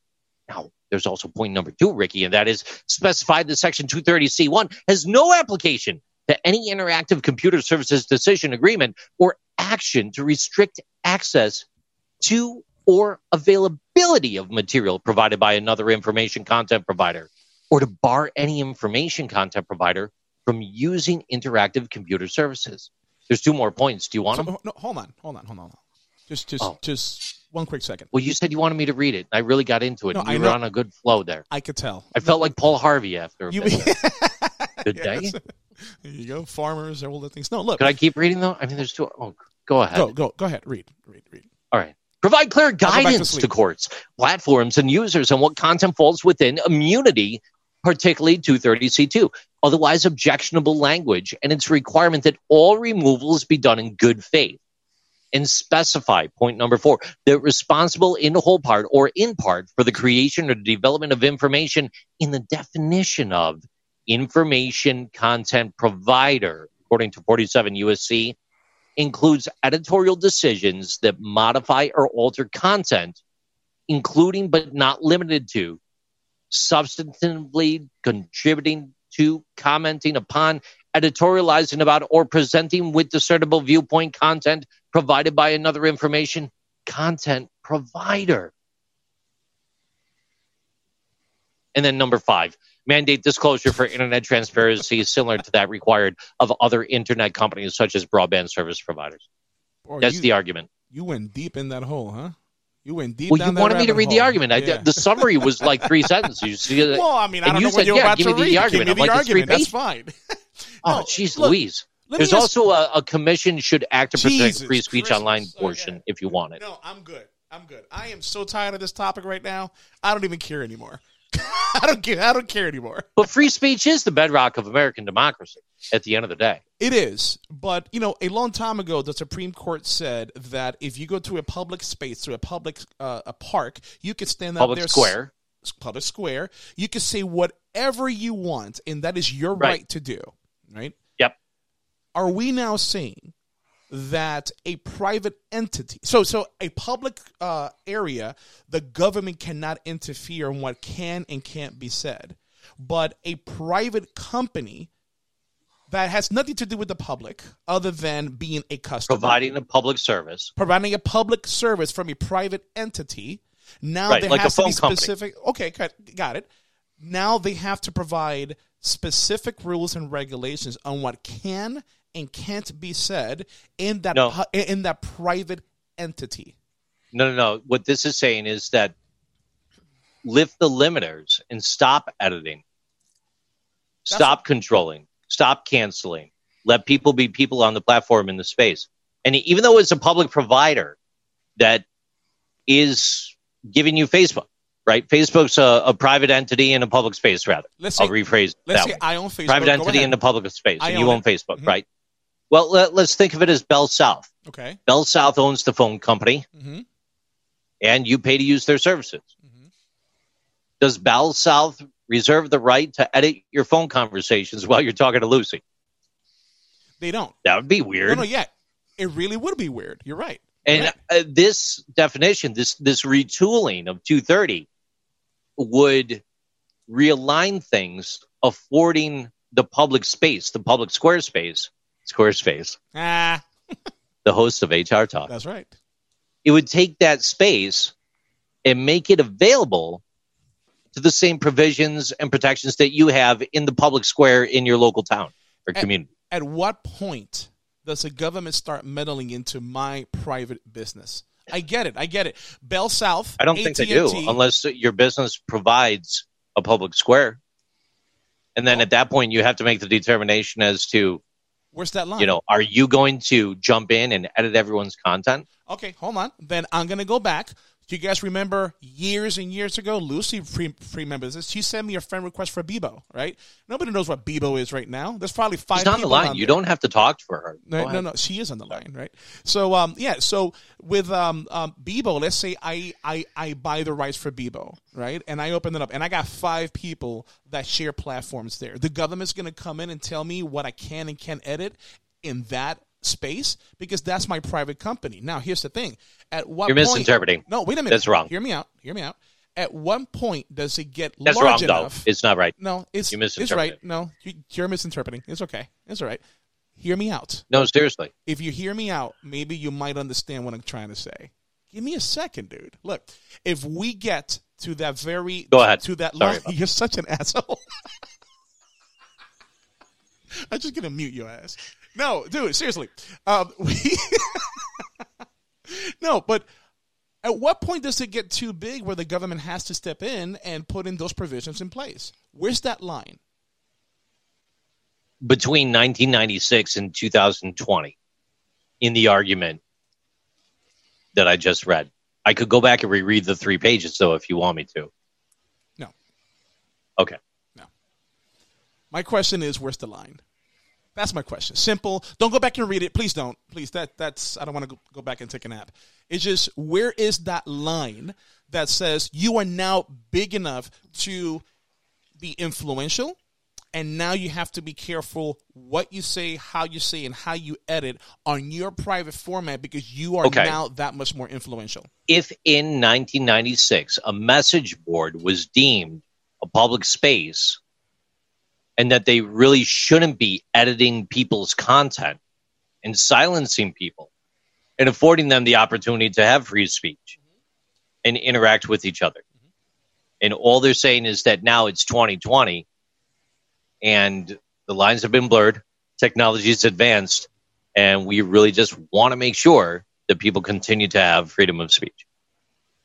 Now, there's also point number two, Ricky, and that is specified that Section 230C1 has no application to any interactive computer services decision agreement or action to restrict access to or availability of material provided by another information content provider or to bar any information content provider from using interactive computer services. There's two more points. Do you want So, them? Oh, no, hold on, hold on, hold on. Just, just, Oh. just one quick second. Well, you said you wanted me to read it. I really got into it. No, and I you were know. on a good flow there. I could tell. I felt like Paul Harvey after a You bit. Good Yes. day. There you go. Farmers, and all the things. No, look. Could I keep reading though? I mean, there's two. Oh, go ahead. Go, go, go ahead. Read, read, read. All right. Provide clear back to guidance to, courts, platforms, and users on what content falls within immunity, particularly 230C2, otherwise objectionable language, and its requirement that all removals be done in good faith. And specify, point number four, that responsible in whole part or in part for the creation or development of information in the definition of information content provider, according to 47 USC, includes editorial decisions that modify or alter content, including but not limited to substantively contributing to, commenting upon, editorializing about, or presenting with discernible viewpoint content provided by another information content provider. And then number five, mandate disclosure for internet transparency similar to that required of other internet companies such as broadband service providers. Boy, That's you, the argument. You went deep in that hole, huh? You went deep. Well, you wanted me to read the hole. argument. I, The summary was like three sentences. You see it? Well, I mean, I and don't you know said, what you're yeah, about give to me read. the argument. Give me I'm the like, argument. That's fine. Oh, jeez, Louise. There's also a, a commission should act to protect Jesus free speech Christmas. online portion if you want it. No, I'm good. I'm good. I am so tired of this topic right now. I don't even care anymore. I don't care. I don't care anymore. But free speech is the bedrock of American democracy at the end of the day. It is, but you know, a long time ago, the Supreme Court said that if you go to a public space, to a public uh, a park, you could stand out there, square. public square. You can say whatever you want, and that is your Right. right to do. Right? Yep. Are we now saying that a private entity, so so a public uh, area, the government cannot interfere in what can and can't be said, but a private company that has nothing to do with the public other than being a customer Providing a public service. providing a public service from a private entity now Right, there like has to be phone company. specific okay got it now they have to provide specific rules and regulations on what can and can't be said in that No. in that private entity No, no, no. What this is saying is that lift the limiters and stop editing. Stop controlling. Stop canceling. Let people be people on the platform in the space. And even though it's a public provider that is giving you Facebook, right? Facebook's a, a private entity in a public space, rather. Let's I'll say- rephrase let's that say way. I own Facebook. Private Go entity ahead. in the public space, and you own it. Facebook, Mhm. right? Well, let, let's think of it as Bell South. okay Bell South owns the phone company, Mhm. and you pay to use their services. Does Bell South reserve the right to edit your phone conversations while you're talking to Lucy? they don't That would be no weird. no yeah it really would be weird you're right And uh, this definition, this this retooling of 230, would realign things, affording the public space, the public Squarespace, Squarespace, ah the host of HR Talk. that's right it would take that space and make it available to the same provisions and protections that you have in the public square in your local town or At- community. at what point does the government start meddling into my private business? I get it. I get it. Bell South. I don't think they do unless your business provides a public square. And then at that point, you have to make the determination as to, Where's that line? you know, are you going to jump in and edit everyone's content? Okay, hold on. Then I'm gonna go back. Do you guys remember years and years ago? Lucy pre- remembers this. She sent me a friend request for Bebo. Right? Nobody knows what Bebo is right now. There's probably five. She's on the line. on You there. don't have to talk for her. No, no, no. She is on the line, right? So, um, yeah. So with um, um, Bebo, let's say I, I, I buy the rights for Bebo, right? And I open it up, and I got five people that share platforms there. The government's going to come in and tell me what I can and can't edit in that space because that's my private company. Now, here's the thing: at what You're point- misinterpreting. No, wait a minute. That's wrong. Hear me out. Hear me out. At what point does it get That's large wrong, though. enough? It's not right. no, it's You it's right. No, you- you're misinterpreting. It's okay. It's all right. Hear me out No, seriously. if you hear me out, maybe you might understand what I'm trying to say. Give me a second, dude. Look, if we get to that very Go ahead. to that Sorry line, you're such an asshole. I'm just gonna mute your ass. No, dude, seriously. Um, we no, but at what point does it get too big where the government has to step in and put in those provisions in place? Where's that line? Between 1996 and 2020, in the argument that I just read, I could go back and reread the three pages, though, if you want me to. No. Okay. No. My question is, where's the line? That's my question. Simple. Don't go back and read it. Please don't. Please. That that's. I don't want to go, back and take a nap. It's just where is that line that says you are now big enough to be influential, and now you have to be careful what you say, how you say, and how you edit on your private format because you are Okay. now that much more influential. If in 1996 a message board was deemed a public space and that they really shouldn't be editing people's content and silencing people and affording them the opportunity to have free speech mm-hmm. and interact with each other. Mm-hmm. And all they're saying is that now it's 2020 and the lines have been blurred, technology's advanced, and we really just want to make sure that people continue to have freedom of speech.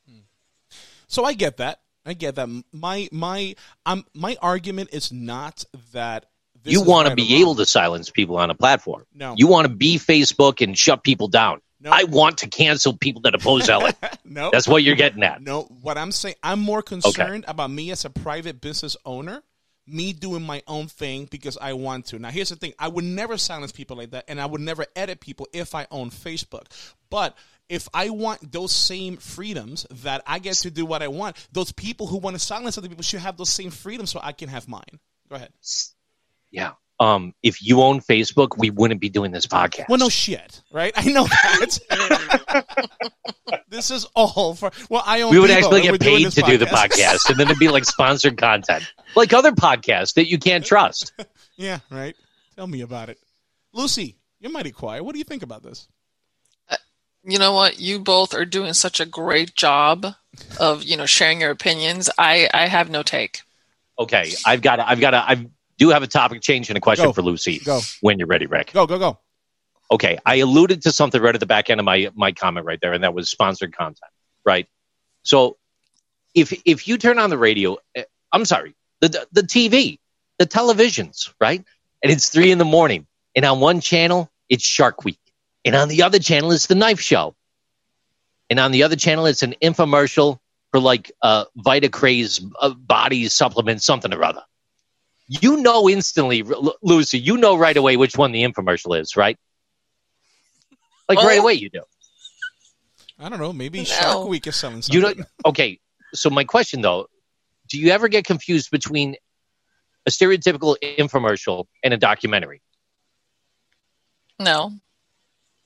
Hmm. So I get that. I get that. My my um my argument is not that this you want to be wrong. able to silence people on a platform. No. You want to be Facebook and shut people down. No. I want to cancel people that oppose Ellen. No. That's what you're getting at. No, what I'm saying, I'm more concerned about me as a private business owner, me doing my own thing because I want to. Now, here's the thing I would never silence people like that, and I would never edit people if I own Facebook. But if I want those same freedoms that I get to do what I want, those people who want to silence other people should have those same freedoms so I can have mine. Go ahead. Yeah. Um, if you own Facebook, we wouldn't be doing this podcast. Well, no shit, right? I know that. this is all for. Well, I own. we would actually get paid to do the podcast, and then it'd be like sponsored content, like other podcasts that you can't trust. Yeah, right. Tell me about it. Lucy, you're mighty quiet. What do you think about this? You know what? You both are doing such a great job of you know sharing your opinions. I I have no take. Okay, I've got, I've got, I do have a topic change and a question Go. for Lucy. Go. when you're ready, Rick. Go, go, go. okay, I alluded to something right at the back end of my my comment right there, and that was sponsored content, right? So, if if you turn on the radio, eh, I'm sorry, the the TV, the televisions, right, and it's three in the morning, and on one channel it's Shark Week, and on the other channel it's the Knife Show, and on the other channel it's an infomercial for like uh, Vitacraze uh, body supplement, something or other. You know instantly, Lu- Lucy. You know right away which one the infomercial is, right? Like right Oh. away, you do. I don't know. Maybe No. Shark Week is selling You something. don't. Okay, so my question though, do you ever get confused between a stereotypical infomercial and a documentary? No,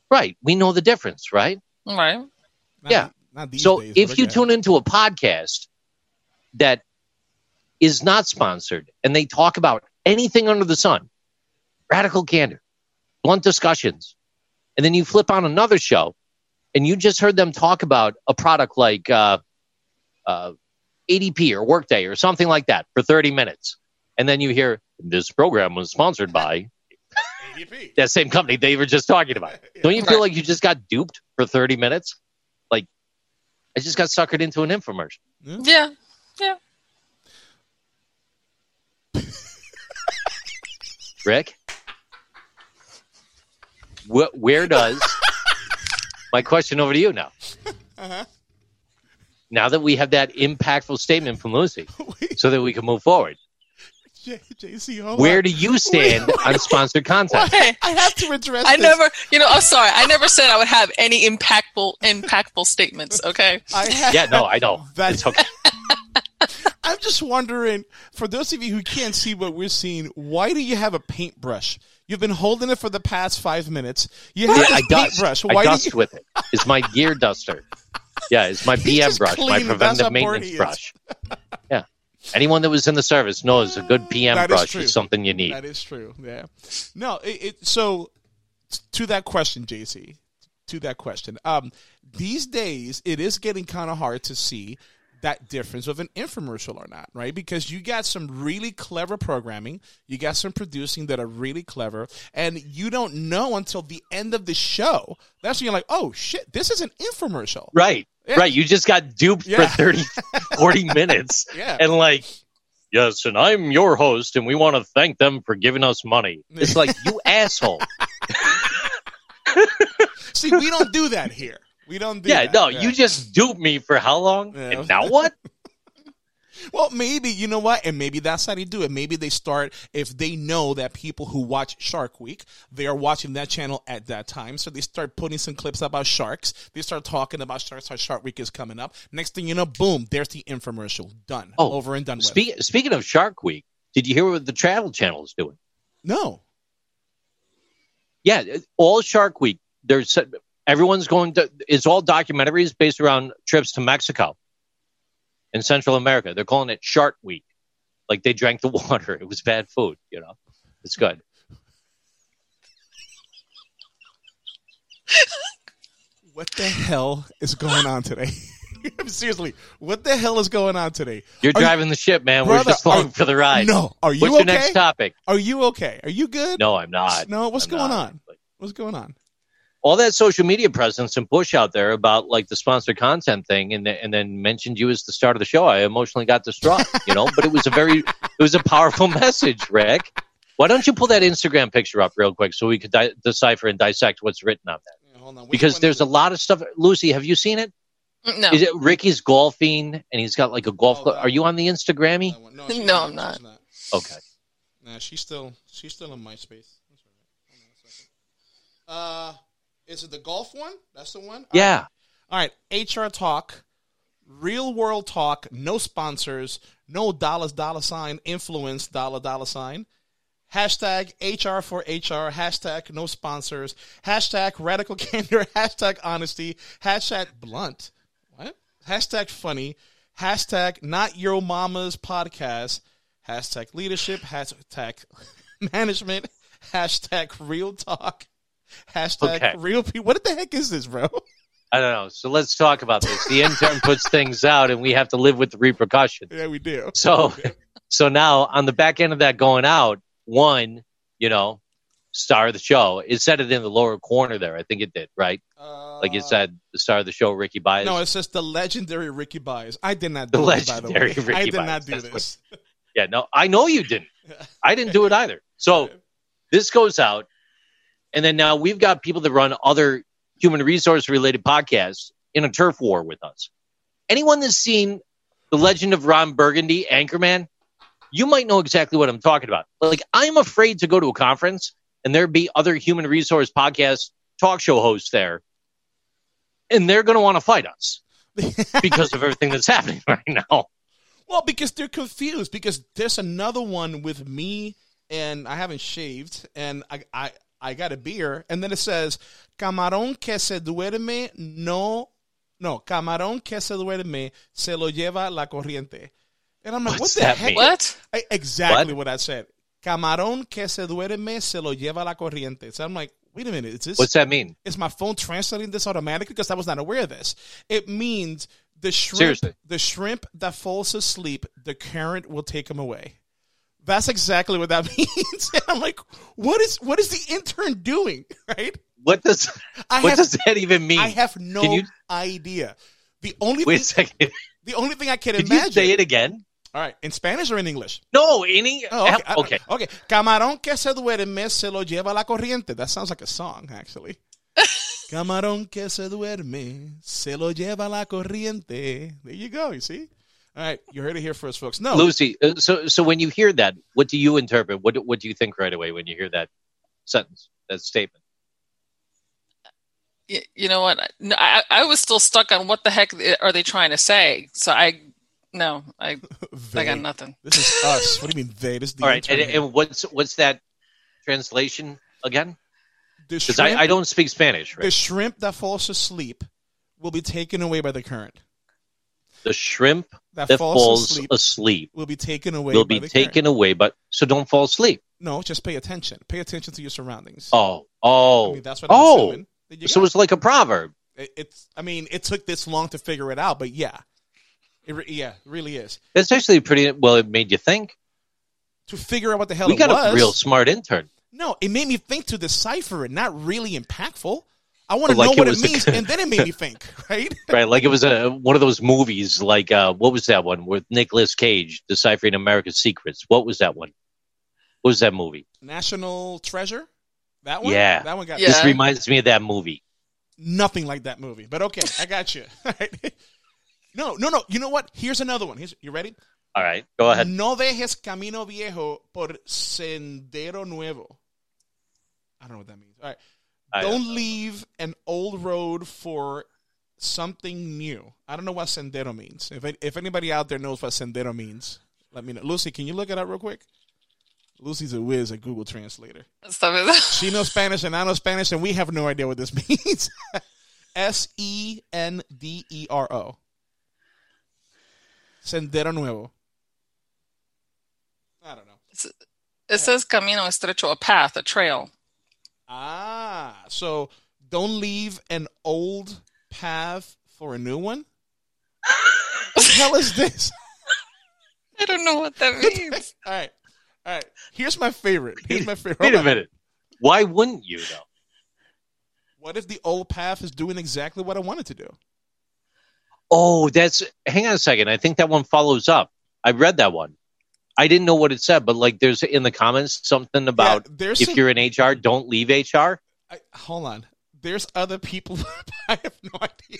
Right. We know the difference, right? Right. Not- yeah. Not these so days, if you okay. tune into a podcast that is not sponsored and they talk about anything under the sun, radical candor, blunt discussions, and then you flip on another show and you just heard them talk about a product like uh, uh, ADP or Workday or something like that for 30 minutes. And then you hear this program was sponsored by ADP. that same company they were just talking about. Don't you feel like you just got duped for 30 minutes? Like, I just got suckered into an infomercial. Yeah, yeah. Rick, wh- where does my question over to you now? Uh-huh. Now that we have that impactful statement from Lucy, so that we can move forward, J- JC, hold where on. do you stand Wait, on sponsored content? Hey, I have to address I this. never, you know, I'm sorry. I never said I would have any impactful, impactful statements. Okay. I have, Yeah, no, I know. That's It's okay. I'm just wondering, for those of you who can't see what we're seeing, why do you have a paintbrush? You've been holding it for the past five minutes. You have Yeah, a I dust. paintbrush. I Why do dust you? with it. It's my gear duster. Yeah, it's my BM brush, my cleaned- preventive maintenance brush. Anyone that was in the service knows a good PM That is brush true. is something you need. That is true. Yeah. No. It, it, so to that question, JC. To that question. Um, these days it is getting kind of hard to see that difference of an infomercial or not, right? Because you got some really clever programming, you got some producing that are really clever, and you don't know until the end of the show. That's when you're like, oh shit, this is an infomercial. Right. Yeah. Right. You just got duped Yeah. for 30, 40 minutes. Yeah. And like, yes, and I'm your host, and we want to thank them for giving us money. It's like, you asshole. See, we don't do that here. We don't do Yeah, that. no, you just duped me for how long? Yeah. And now what? Well, maybe you know what, and maybe that's how they do it. Maybe they start if they know that people who watch Shark Week, they are watching that channel at that time, so they start putting some clips about sharks. They start talking about sharks. How Shark Week is coming up. Next thing you know, boom, there's the infomercial done, Oh, over and done with. Speaking of Shark Week, did you hear what the Travel Channel is doing? no, Yeah, all Shark Week. There's everyone's going to. It's all documentaries based around trips to Mexico and Central America. They're calling it Shark Week. Like they drank the water. It was bad food. You know, it's good. what the hell is going on today? Seriously, what the hell is going on today? You're Are you- driving the ship, man. Brother, We're just along are- for the ride. No, are you What's okay? your next topic? Are you okay? Are you good? No, I'm not. No, what's I'm going not. on? What's going on? All that social media presence and push out there about like the sponsored content thing, and and then mentioned you as the start of the show. I emotionally got distraught, you know. But it was a very, it was a powerful message, Rick. Why don't you pull that Instagram picture up real quick so we could di- decipher and dissect what's written on that? Yeah, hold on. Because there's a it? lot of stuff. Lucy, have you seen it? No, Is it Ricky's golfing and he's got like a golf Oh, club? Are you on the Instagrammy? That one. No, No, I'm not. She's not. Okay. Nah, she's still she's still in MySpace. That's all right. Hold on a second. Uh, is it the golf one? That's the one. Yeah. right. All right. HR talk, real world talk. No sponsors. No dollars dollar sign influence dollar dollar sign. Hashtag HR for HR. Hashtag no sponsors. Hashtag radical candor. Hashtag honesty. Hashtag blunt. What? Hashtag funny. Hashtag not your mama's podcast. Hashtag leadership. Hashtag management. Hashtag real talk. Hashtag Okay. real people. What the heck is this, bro? I don't know. So let's talk about this. The intern puts things out and we have to live with the repercussions. Yeah, we do. So, so now on the back end of that going out, one, you know, star of the show. It said it in the lower corner there. I think it did, right? Like it Uh, said, the star of the show, Ricky Baez. No, it's just the legendary Ricky Baez. I did not The do this, by the legendary way. Ricky I did Bias. not do That's what- this. yeah, no, I know you didn't. I didn't do it either. So this goes out, and then now we've got people that run other human resource related podcasts in a turf war with us. Anyone that's seen The Legend of Ron Burgundy, Anchorman, you might know exactly what I'm talking about. Like, I'm afraid to go to a conference and there be other human resource podcast talk show hosts there, and they're going to want to fight us because of everything that's happening right now. Well, because they're confused. Because there's another one with me, and I haven't shaved, and I I, I got a beer, and then it says camarón que se duerme no no camarón que se duerme se lo lleva la corriente, and I'm like, What's what the that heck? mean? What? I, exactly What? what? I said. Camarón que se duerme se lo lleva la corriente. So I'm like, wait a minute, is this What's that mean? is my phone translating this automatically because I was not aware of this. It means the shrimp, Seriously. the shrimp that falls asleep, the current will take him away. That's exactly what that means. And I'm like, what is what is the intern doing? Right? What does I what have does that even mean? I have no you- idea. The only Wait a thing, second. the only thing I can imagine. you say it again? All right, in Spanish or in English? No, any. Oh, okay. I- okay. Uh, okay. Camarón que se duerme se lo lleva la corriente. That sounds like a song, actually. Camarón que se duerme se lo lleva la corriente. There you go. You see? All right, you heard it here first, folks. No, Lucy, uh, so so when you hear that, what do you interpret? What what do you think right away when you hear that sentence, that statement? Y- You know what? No, I, I was still stuck on what the heck are they trying to say. So I, no, I, I got nothing. This is us. What do you mean they? This is the All right, and, and what's what's that translation again? the Because shrimp, I, I don't speak Spanish. Right? the shrimp that falls asleep will be taken away by the current. The shrimp That, that falls, falls asleep, asleep will be taken away. will be taken current. away, but so don't fall asleep. No, just pay attention. Pay attention to your surroundings. Oh, oh, I mean, that's what I'm oh. There So it's like a proverb. It- it's i mean it took this long to figure it out but yeah It re- yeah, it really is. It's actually pretty well. It made you think. To figure out what the hell we got was. a real smart intern. No, it made me think to decipher it. Not really impactful. I want to Like know it what it was a- means, and then it made me think. Right? Right, like it was a one of those movies. Like uh, what was that one with Nicolas Cage deciphering America's secrets? What was that one? What was that movie? National Treasure. That one. Yeah, That one got This reminds me of that movie. nothing like that movie. But okay, I got you. no, no, no. You know what? Here's another one. Here's, you ready? All right, go ahead. No dejes camino viejo por sendero nuevo. I don't know what that means. All right. I don't leave an old road for something new. I don't know what sendero means. If if anybody out there knows what sendero means, let me know. Lucy, can you look it up real quick? Lucy's a whiz at Google Translator. Stuff is- She knows Spanish and I know Spanish, and we have no idea what this means. S E N D E R O. Sendero Nuevo. I don't know. It says camino estrecho, a path, a trail. Ah, so don't leave an old path for a new one? what the hell is this? I don't know what that means. All right. All right. Here's my favorite. Here's my favorite. Wait Hold a minute. Why wouldn't you though? What if the old path is doing exactly what I wanted to do? Oh, that's. Hang on a second. I think that one follows up. I read that one. I didn't know what it said, but like, there's in the comments something about there's if some- you're in HR, don't leave HR. I, hold on. There's other people. I have no idea.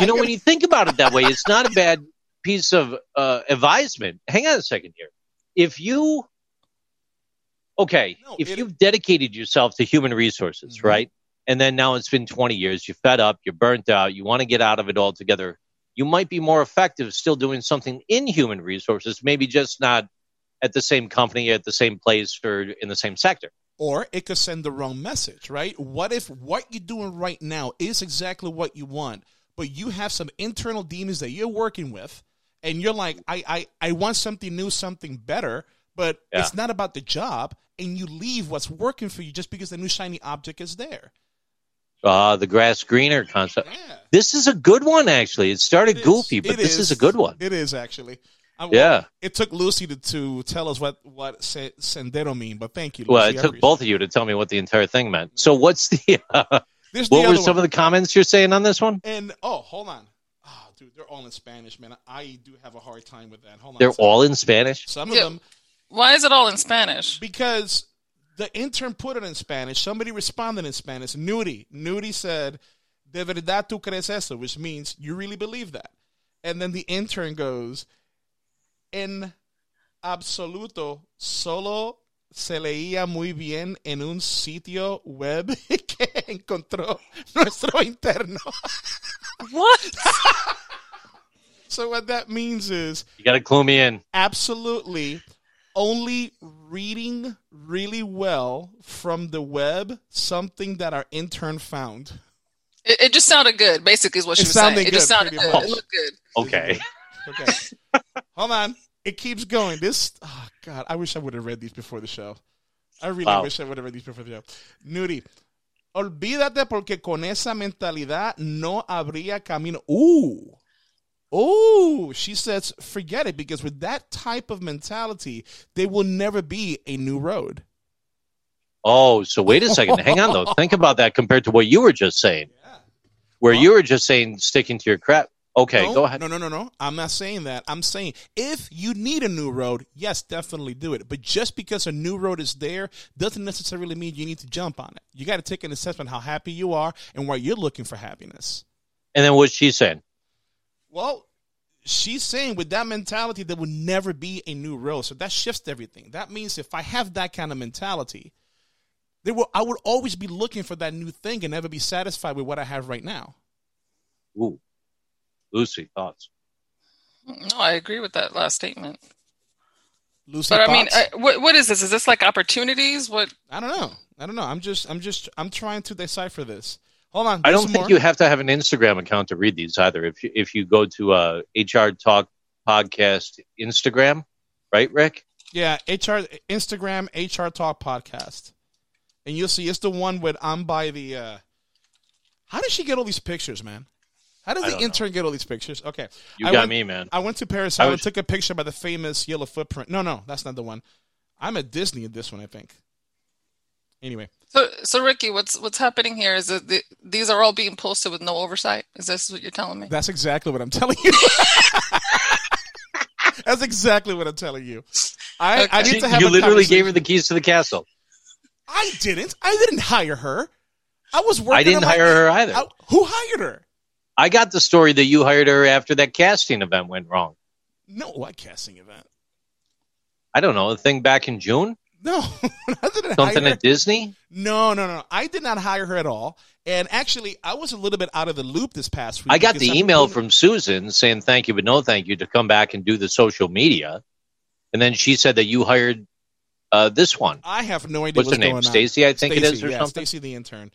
You know, when you think about it that way, it's not a bad piece of uh, advisement. Hang on a second here. If you, okay, if you've dedicated yourself to human resources, Mm-hmm. right? And then now it's been 20 years, you're fed up, you're burnt out, you want to get out of it altogether, you might be more effective still doing something in human resources, maybe just not at the same company, at the same place, or in the same sector. Or it could send the wrong message, right? What if what you're doing right now is exactly what you want, but you have some internal demons that you're working with, and you're like, I, I, I want something new, something better, but Yeah. it's not about the job, and you leave what's working for you just because the new shiny object is there. Uh, the grass greener concept. This is a good one, actually. It started goofy, but It this is. a good one. It is actually. I- Yeah. It took Lucy to, to tell us what what se- sendero mean, but thank you. Lucy. Well, I it took appreciate both of you to tell me what the entire thing meant. So, what's the? Uh, There's the what were some one. of the comments you're saying on this one? And oh, hold on. Oh, dude, they're all in Spanish, man. I do have a hard time with that. Hold on. They're a all in Spanish. Some of Yeah. them Why is it all in Spanish? because the intern put it in Spanish. Somebody responded in Spanish. Nudie, Nudie said, "De verdad tú crees eso," which means you really believe that. And then the intern goes, "En absoluto, solo se leía muy bien en un sitio web que encontró nuestro interno." What? so what that means is You got to clue me in. absolutely only reading really well from the web something that our intern found. It, it just sounded good. Basically, is what she It was saying. sounded It just sounded good. much. It looked good. Okay. Okay. Hold on. It keeps going. This oh god, I wish I would have read these before the show. I really Wow. wish I would have read these before the show. Nudie. Olvídate porque con esa mentalidad no habría camino. Ooh. Ooh, she says, forget it because with that type of mentality, there will never be a new road. Oh, so wait a second. Hang on, though. Think about that compared to what you were just saying, where you were just saying sticking to your crap. Okay, no, go ahead. No, no, no, no. I'm not saying that. I'm saying if you need a new road, yes, definitely do it. But just because a new road is there doesn't necessarily mean you need to jump on it. You got to take an assessment how happy you are and where you're looking for happiness. And then what's she saying? Well, she's saying with that mentality, there will never be a new road. So that shifts everything. That means if I have that kind of mentality, there will I would always be looking for that new thing and never be satisfied with what I have right now. Ooh, Lucy, thoughts? No, I agree with that last statement. Lucy, But I mean. I, what what is this? Is this like opportunities? What? I don't know. I don't know. I'm just, I'm just, I'm trying to decipher this. Hold on. I don't think more. you have to have an Instagram account to read these either. If you, if you go to uh, HR Talk Podcast Instagram, right, Rick? Yeah, HR Instagram HR Talk podcast, and you'll see it's the one with I'm by the. uh How did she get all these pictures, man? How does the don't know. intern get all these pictures? Okay, You I got went- me, man. I went to Parris I Island, was- took a picture by the famous yellow footprint. No, no, that's not the one. I'm at Disney at this one, I think. Anyway, So, so Ricky, what's what's happening here is that the, these are all being posted with no oversight. Is this what you're telling me? that's exactly what I'm telling you. that's exactly what I'm telling you. I, I need to have you a literally gave her the keys to the castle. I didn't. I didn't hire her. I was working. I didn't on my- hire her either. I- who hired her? I got the story that you hired her after that casting event went wrong. No, what casting event? I don't know, the thing back in June? No, Something at Disney? No, no, no. I did not hire her at all. And actually, I was a little bit out of the loop this past week. I got the I'm email from Susan saying thank you, but no thank you to come back and do the social media. And then she said that you hired uh, this one. I have no idea What's what's her name? Stacy, I think it is, or yeah, something? Stacy, the intern.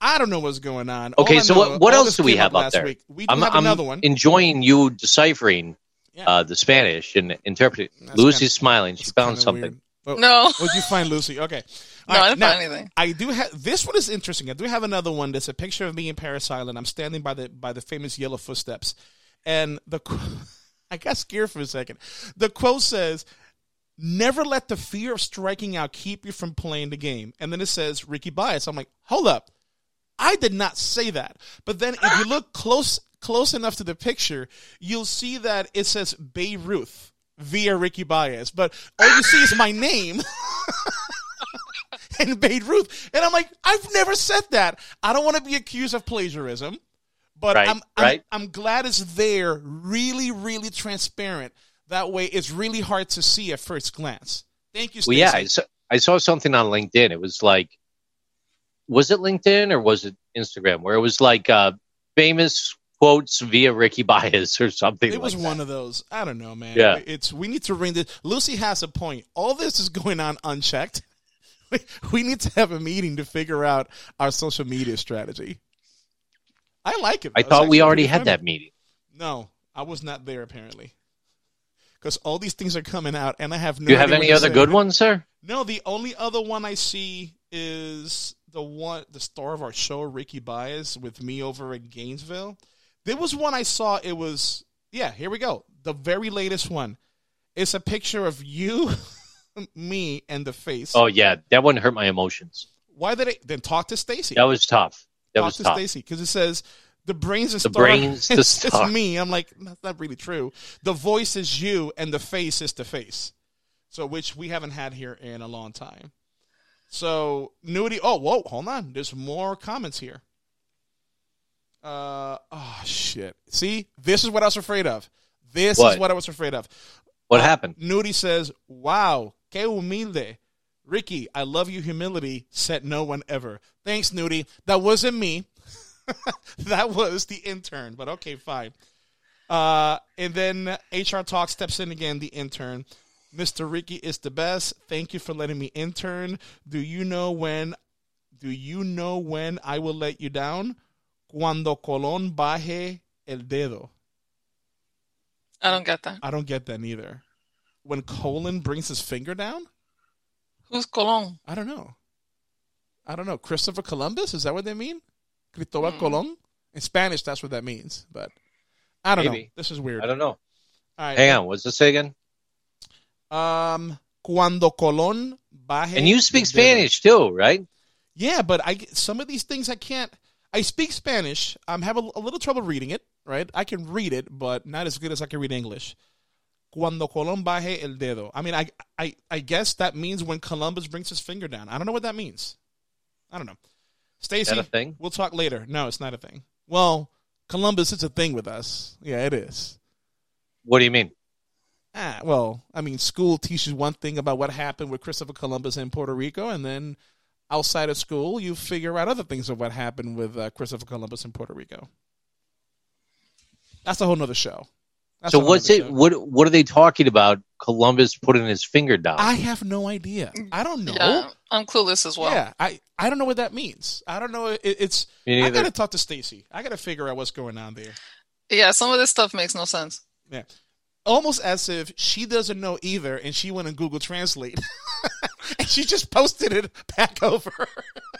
I don't know what's going on. Okay, so know- what, what else do we have up last there? Week. We do I'm, have I'm another one. enjoying you deciphering Yeah. uh, the Spanish and interpreting. That's Lucy's kinda- smiling. She found something. weird. Oh, No. What'd you find, Lucy? Okay. No, All I didn't now, find anything. I do have this one is interesting. I do have another one that's a picture of me in Parris Island. I'm standing by the by the famous yellow footsteps, and the I got scared for a second. The quote says, "Never let the fear of striking out keep you from playing the game." And then it says Ricky Baez. I'm like, hold up, I did not say that. But then if you look close close enough to the picture, you'll see that it says Babe Ruth via Ricky Baez. But all you see is my name. and Babe Ruth. And I'm like, I've never said that. I don't want to be accused of plagiarism, but Right, I'm, I'm right. I'm glad it's there, really, really transparent. That way, it's really hard to see at first glance. Thank you, Well, yeah, I saw, I saw something on LinkedIn. It was like, was it LinkedIn or was it Instagram? Where it was like uh, famous quotes via Ricky Baez or something. It was like one of those. I don't know, man. Yeah. It's we need to ring this. Lucy has a point. All this is going on unchecked. We, we need to have a meeting to figure out our social media strategy. I like it. I though. Thought we already had that meeting. No, I was not there apparently. Because all these things are coming out, and I have no. Do you have any other good ones, sir? No, the only other one I see is the one, the star of our show, Ricky Baez, with me over in Gainesville. There was one I saw. It was yeah. Here we go. The very latest one. It's a picture of you, me, and the face. Oh yeah, that one hurt my emotions. Why did it? Then talk to Stacy. That was tough. That talk was to. Stacy because it says the brain's the, The star. brain's the it's, it's me. I'm like that's not really true. The voice is you, and the face is the face. So which we haven't had here in a long time. So nudity. Oh, whoa, hold on. There's more comments here. Uh oh shit. See, this is what I was afraid of. This is What? what I was afraid of. What happened? Nudie says, "Wow, que humilde." Ricky, I love you. Humility said no one ever. Thanks, Nudie. That wasn't me. that was the intern. But okay, fine. Uh, and then HR Talk steps in again. The intern, Mr. Ricky is the best. Thank you for letting me intern. Do you know when? Do you know when I will let you down? Cuando Colón baje el dedo. I don't get that. I don't get that neither. When Colon brings his finger down? Who's Colon? I don't know. I don't know. Christopher Columbus? Is that what they mean? Cristobal hmm. Colon? In Spanish, that's what that means. But I don't know. This is weird. I don't know. All right. Hang on, what's this say again? Um, cuando Colon baje. And you speak. Spanish too, right? Yeah, but I some of these things I can't. I speak Spanish. I'm having a little trouble reading it. Right? I can read it, but not as good as I can read English. Cuando Colón baje el dedo. I mean, I, I, I guess that means when Columbus brings his finger down. I don't know what that means. I don't know. Stacy, That a thing? we'll talk later. No, it's not a thing. Well, Columbus is a thing with us. Yeah, it is. What do you mean? Ah, well, I mean, school teaches one thing about what happened with Christopher Columbus in Puerto Rico, and then outside of school, you figure out other things of what happened with uh, Christopher Columbus in Puerto Rico. That's a whole nother show. That's so what's it? show. What What are they talking about? Columbus putting his finger down. I have no idea. I don't know. Yeah, I'm clueless as well. Yeah, I, I don't know what that means. I don't know. It, it's. Me I gotta talk to Stacy. I gotta figure out what's going on there. Yeah, some of this stuff makes no sense. Yeah, almost as if she doesn't know either, and she went on Google Translate, and she just posted it back over.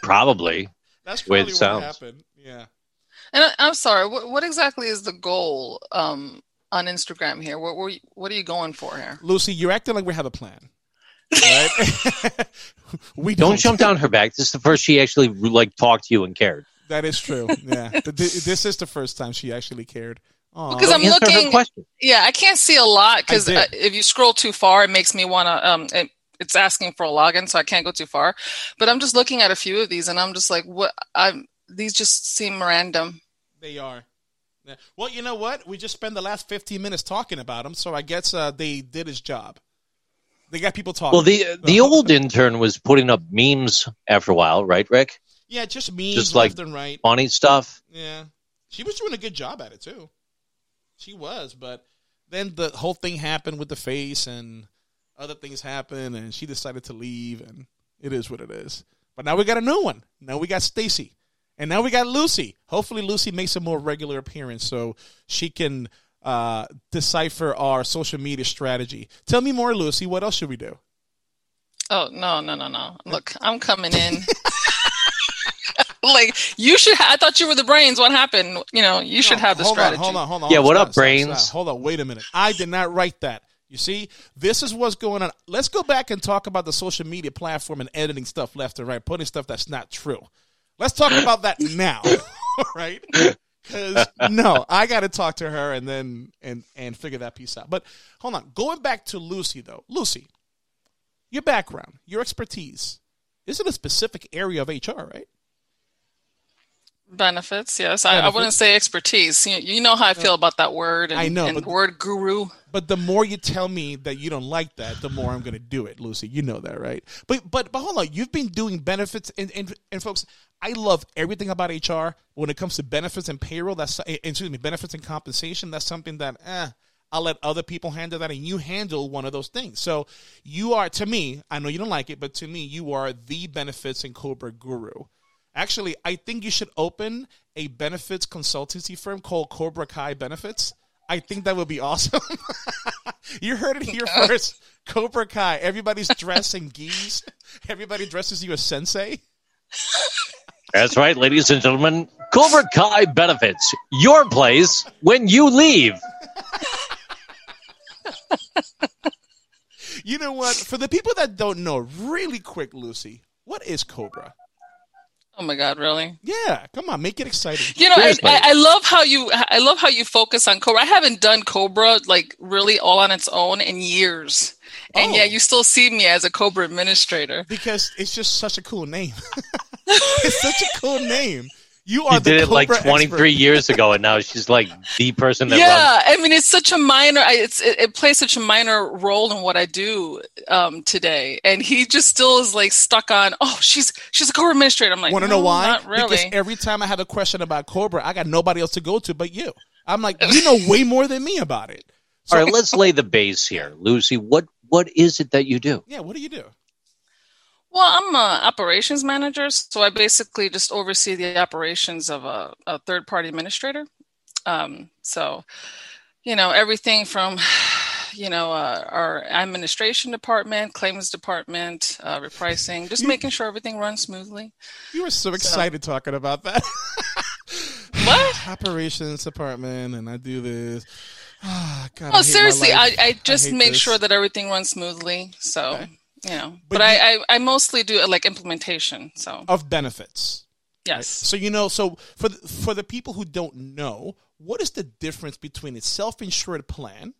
Probably. That's probably what sounds. happened. Yeah. And I, I'm sorry, what, what exactly is the goal um, on Instagram here? What, what, what are you going for here? Lucy, you're acting like we have a plan. Right? we Don't don't. jump down her back. This is the first she actually like talked to you and cared. That is true. Yeah, Th- th- this is the first time she actually cared. Aw. Because I'm looking. Yeah, I can't see a lot because uh, if you scroll too far, it makes me want to. Um, it, it's asking for a login, so I can't go too far. But I'm just looking at a few of these, and I'm just like, what? I'm these just seem random. They are. Well, you know what? We just spent the last 15 minutes talking about them, so I guess uh, they did his job. They got people talking. Well, the the old intern was putting up memes after a while, right, Rick? yeah, just memes just like left and right. Funny stuff. Yeah, she was doing a good job at it too. She was, but then the whole thing happened with the face, and other things happened, and she decided to leave, and it is what it is. But now we got a new one. Now we got Stacy, and now we got Lucy. Hopefully, Lucy makes a more regular appearance so she can uh, decipher our social media strategy. Tell me more, Lucy. What else should we do? Oh no, no, no, no! Look, I'm coming in. like you should. Ha- I thought you were the brains. What happened? You know, you should have the hold strategy. On, hold on, hold on. Yeah, hold what on, up, stop, brains? stop. Hold on, wait a minute. I did not write that. You see, this is what's going on. Let's go back and talk about the social media platform and editing stuff left and right, putting stuff that's not true. Let's talk about that now, right? Because no, I got to talk to her and then and and figure that piece out. But hold on, going back to Lucy though, Lucy, your background, your expertise, is in a specific area of HR, right? Benefits, yes. I, I wouldn't say expertise. You, you know how I feel about that word. And, I know, and but- word guru. But the more you tell me that you don't like that, the more I'm going to do it, Lucy. You know that, right? But but but hold on, you've been doing benefits and and, and folks, I love everything about HR. When it comes to benefits and payroll, that's eh, excuse me, benefits and compensation. That's something that eh, I'll let other people handle that, and you handle one of those things. So you are to me. I know you don't like it, but to me, you are the benefits and Cobra guru. Actually, I think you should open a benefits consultancy firm called Cobra Kai Benefits. I think that would be awesome. you heard it here first. Cobra Kai. Everybody's dressed in gis. Everybody dresses you as sensei. That's right, ladies and gentlemen. Cobra Kai benefits your place when you leave. You know what? For the people that don't know, really quick, Lucy, what is Cobra? Oh my God, really? Yeah, come on, make it exciting. You know, I, I, I love how you I love how you focus on Cobra. I haven't done Cobra like really all on its own in years, and Oh. yet you still see me as a Cobra administrator. Because it's just such a cool name. it's such a cool name. You are She the did it like 23 expert. years ago, and now she's like the person that runs. Yeah, I mean, it's such a minor. It's it, it plays such a minor role in what I do um, today, and he just still is like stuck on. Oh, she's she's a Cobra administrator. I'm like, Want to no, know why? Not really. Because every time I have a question about Cobra, I got nobody else to go to but you. I'm like, you know way more than me about it. So, All right, let's lay the base here, Lucy. What what is it that you do? yeah, what do you do? Well, I'm an operations manager, so I basically just oversee the operations of a, a third party administrator. Um, so, you know, everything from, you know, uh, our administration department, claims department, uh, repricing, just making sure everything runs smoothly. You were so excited talking about that. What? Operations department, and I do this. Oh, God, I No, my seriously, I. I just hate make this. sure that everything runs smoothly. So, Okay. You know, But but, I, you- I, I mostly do like implementation. So, of benefits. yes. So you know, so for the, for the people who don't know, what is the difference between a self-insured plan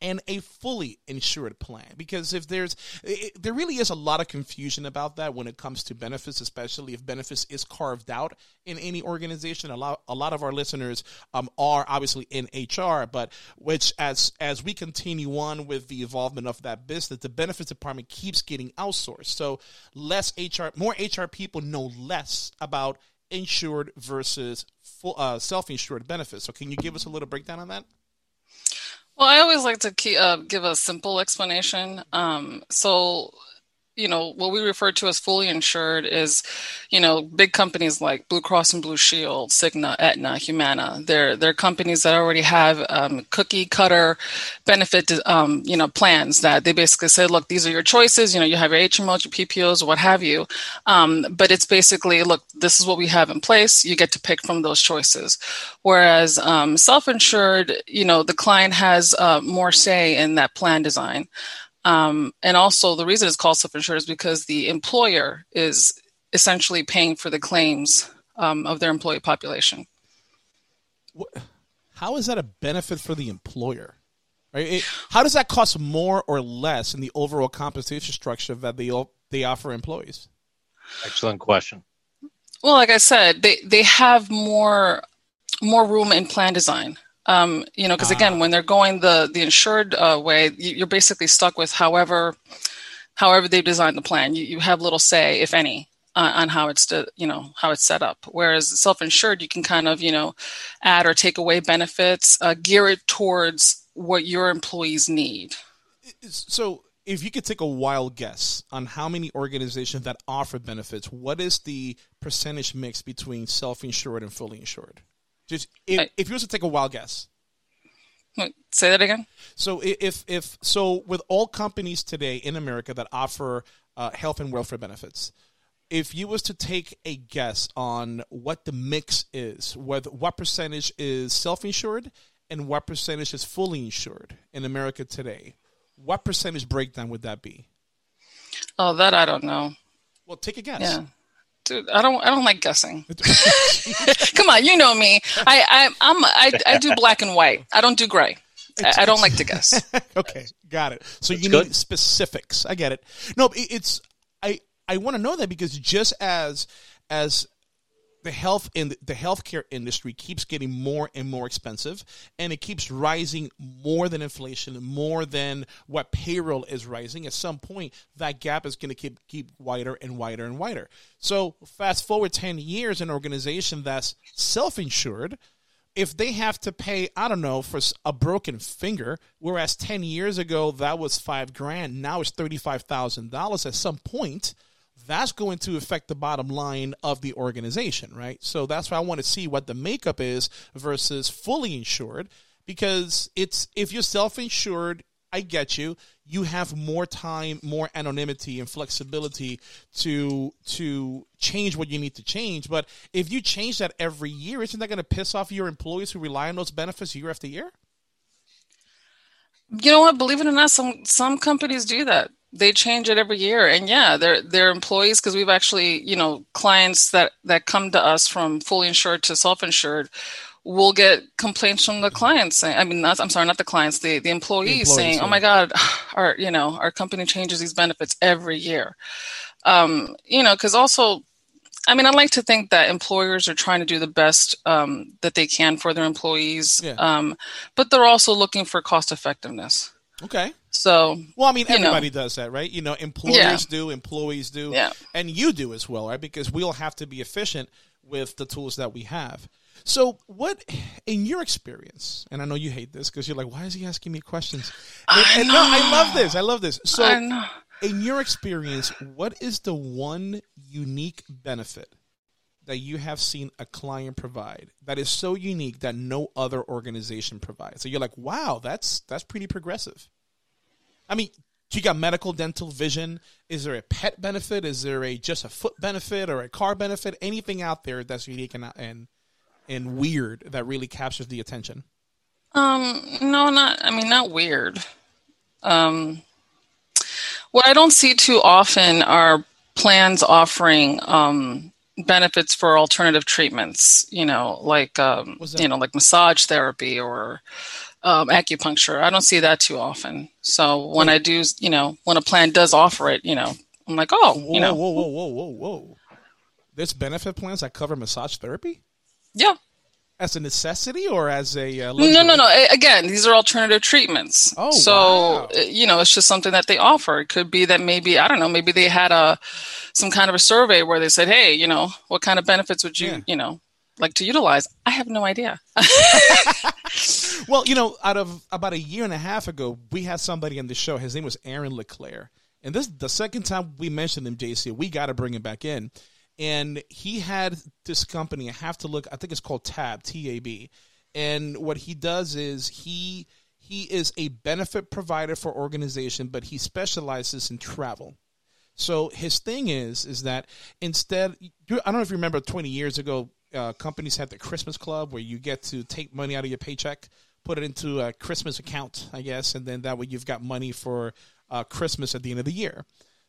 and a fully insured plan? Because if there's, it, there really is a lot of confusion about that when it comes to benefits, especially if benefits is carved out in any organization. A lot, a lot of our listeners um, are obviously in HR, but which as as we continue on with the involvement of that business, the benefits department keeps getting outsourced. So less HR, more HR people know less about insured versus full, uh, self-insured benefits. So can you give us a little breakdown on that? Well, I always like to uh, give a simple explanation. Um, so, you know what we refer to as fully insured is you know big companies like blue cross and blue shield cigna aetna humana. They're they're companies that already have um, cookie cutter benefit um, you know plans that they basically say look these are your choices. You know you have your hmos your ppos what have you. Um, but it's basically look this is what we have in place. You get to pick from those choices. Whereas um, self-insured you know the client has uh, more say in that plan design um, and also, the reason it's called self insured is because the employer is essentially paying for the claims um, of their employee population. How is that a benefit for the employer? Right? It, how does that cost more or less in the overall compensation structure that they they offer employees? Excellent question. Well, like I said, they they have more more room in plan design. Um, you know, because again, ah. when they're going the the insured uh, way, you're basically stuck with however however they've designed the plan. You, you have little say, if any, uh, on how it's to, you know how it's set up. Whereas self-insured, you can kind of you know add or take away benefits, uh, gear it towards what your employees need. So, if you could take a wild guess on how many organizations that offer benefits, what is the percentage mix between self-insured and fully insured? Just if, I, if you was to take a wild guess. say that again. So if if so, with all companies today in America that offer uh, health and welfare benefits, if you was to take a guess on what the mix is, whether what percentage is self-insured and what percentage is fully insured in America today, what percentage breakdown would that be? Oh, that I don't know. Well, take a guess. Yeah. Dude, I don't. I don't like guessing. Come on, you know me. I, I, I'm. I, I do black and white. I don't do gray. I, I don't like to guess. okay, got it. So That's you good. need specifics. I get it. No, it's. I I want to know that because just as as the health in the healthcare industry keeps getting more and more expensive and it keeps rising more than inflation more than what payroll is rising. At some point that gap is going to keep keep wider and wider and wider. So fast forward 10 years an organization that's self-insured if they have to pay i don't know for a broken finger whereas 10 years ago that was 5 grand now it's $35000 at some point that's going to affect the bottom line of the organization, right? So that's why I want to see what the makeup is versus fully insured because it's if you're self-insured, I get you. You have more time, more anonymity and flexibility to to change what you need to change. But if you change that every year, isn't that going to piss off your employees who rely on those benefits year after year? You know what? Believe it or not, some some companies do that they change it every year and yeah they're they're employees because we've actually you know clients that that come to us from fully insured to self-insured will get complaints from the clients saying i mean not, i'm sorry not the clients the, the employees, the employees saying oh my god our you know our company changes these benefits every year um, you know because also I mean, I like to think that employers are trying to do the best um, that they can for their employees, yeah. um, but they're also looking for cost effectiveness. Okay. So, well, I mean, everybody know. does that, right? You know, employers yeah. do, employees do, yeah. and you do as well, right? Because we all have to be efficient with the tools that we have. So, what, in your experience, and I know you hate this because you're like, why is he asking me questions? And, I, and no, I love this. I love this. So, in your experience, what is the one unique benefit that you have seen a client provide that is so unique that no other organization provides? So you're like, wow, that's that's pretty progressive. I mean, do you got medical, dental, vision. Is there a pet benefit? Is there a just a foot benefit or a car benefit? Anything out there that's unique and and and weird that really captures the attention? Um, no, not. I mean, not weird. Um, what I don't see too often are plans offering um, benefits for alternative treatments. You know, like um, you know, like massage therapy or um, acupuncture. I don't see that too often. So when I do, you know, when a plan does offer it, you know, I'm like, oh, whoa, you know, whoa, whoa, whoa, whoa, whoa. There's benefit plans that cover massage therapy. Yeah. As a necessity or as a uh, no, no, no. Again, these are alternative treatments. Oh, so wow. Uh, you know, it's just something that they offer. It could be that maybe I don't know. Maybe they had a some kind of a survey where they said, "Hey, you know, what kind of benefits would you, yeah. you know, like to utilize? I have no idea. well, you know, out of about a year and a half ago, we had somebody on the show. His name was Aaron LeClaire. and this the second time we mentioned him, JC. We got to bring him back in. And he had this company. I have to look. I think it's called Tab T A B. And what he does is he he is a benefit provider for organization, but he specializes in travel. So his thing is is that instead, I don't know if you remember, twenty years ago, uh, companies had the Christmas Club where you get to take money out of your paycheck, put it into a Christmas account, I guess, and then that way you've got money for uh, Christmas at the end of the year.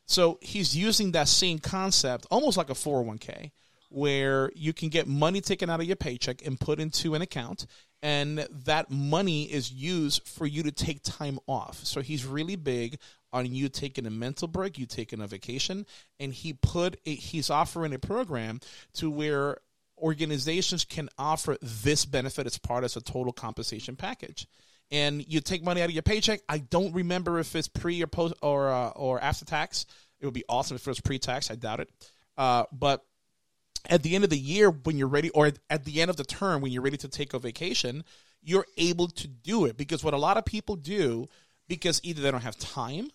So he's using that same concept, almost like a 401k, where you can get money taken out of your paycheck and put into an account, and that money is used for you to take time off. So he's really big on you taking a mental break, you taking a vacation, and he put a, he's offering a program to where organizations can offer this benefit as part of a total compensation package. And you take money out of your paycheck. I don't remember if it's pre or post or uh, or after tax. It would be awesome if it was pre-tax. I doubt it. Uh, but at the end of the year, when you're ready, or at the end of the term, when you're ready to take a vacation, you're able to do it because what a lot of people do, because either they don't have time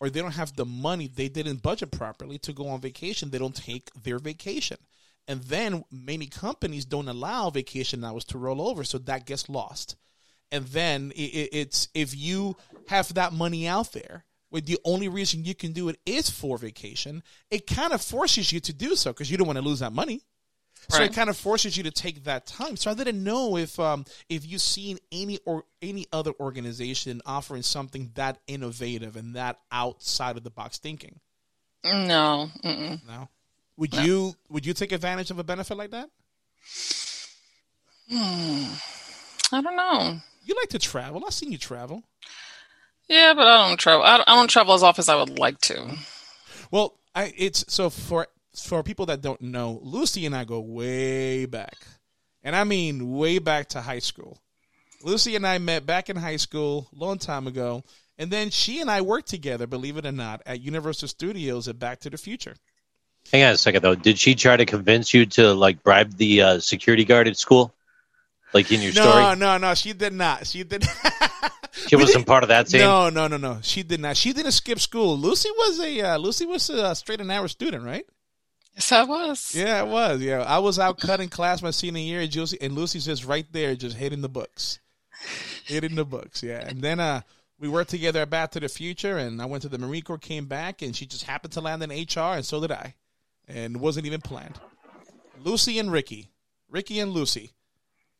or they don't have the money, they didn't budget properly to go on vacation, they don't take their vacation. And then many companies don't allow vacation hours to roll over, so that gets lost. And then it, it's if you have that money out there, where the only reason you can do it is for vacation, it kind of forces you to do so because you don't want to lose that money. So Right. it kind of forces you to take that time. So I didn't know if um, if you've seen any or any other organization offering something that innovative and that outside of the box thinking. No. Mm-mm. No. Would you would you take advantage of a benefit like that? Hmm. I don't know. You like to travel. I've seen you travel. Yeah, but I don't travel. I don't, I don't travel as often as I would like to. Well, I it's so for for people that don't know, Lucy and I go way back, and I mean way back to high school. Lucy and I met back in high school, a long time ago, and then she and I worked together, believe it or not, at Universal Studios at Back to the Future. Hang on a second though. Did she try to convince you to like bribe the uh, security guard at school, like in your no, story? no, no, no. she did not. She did. She wasn't didn't- part of that scene. No, no, no, no. She did not. She didn't skip school. Lucy was a uh, Lucy was a straight and narrow student, right? Yes, I was. Yeah, I was. Yeah, I was out cutting class my senior year, and Lucy and Lucy's just right there, just hitting the books, hitting the books. Yeah, and then uh, we worked together at Back to the Future, and I went to the Marine Corps, came back, and she just happened to land in HR, and so did I, and wasn't even planned. Lucy and Ricky, Ricky and Lucy.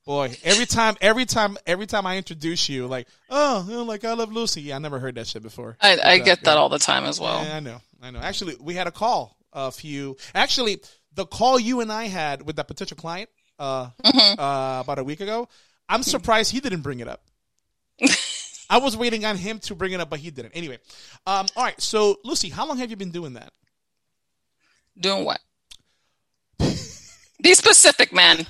Boy, every time, every time, every time I introduce you, like, oh, you know, like I love Lucy. Yeah, I never heard that shit before. I, I uh, get that yeah. all the time as well. Yeah, I know. I know. Actually, we had a call a few. Actually, the call you and I had with that potential client uh, uh, about a week ago, I'm surprised he didn't bring it up. I was waiting on him to bring it up, but he didn't. Anyway, um, all right. So, Lucy, how long have you been doing that? Doing what? Be specific, man.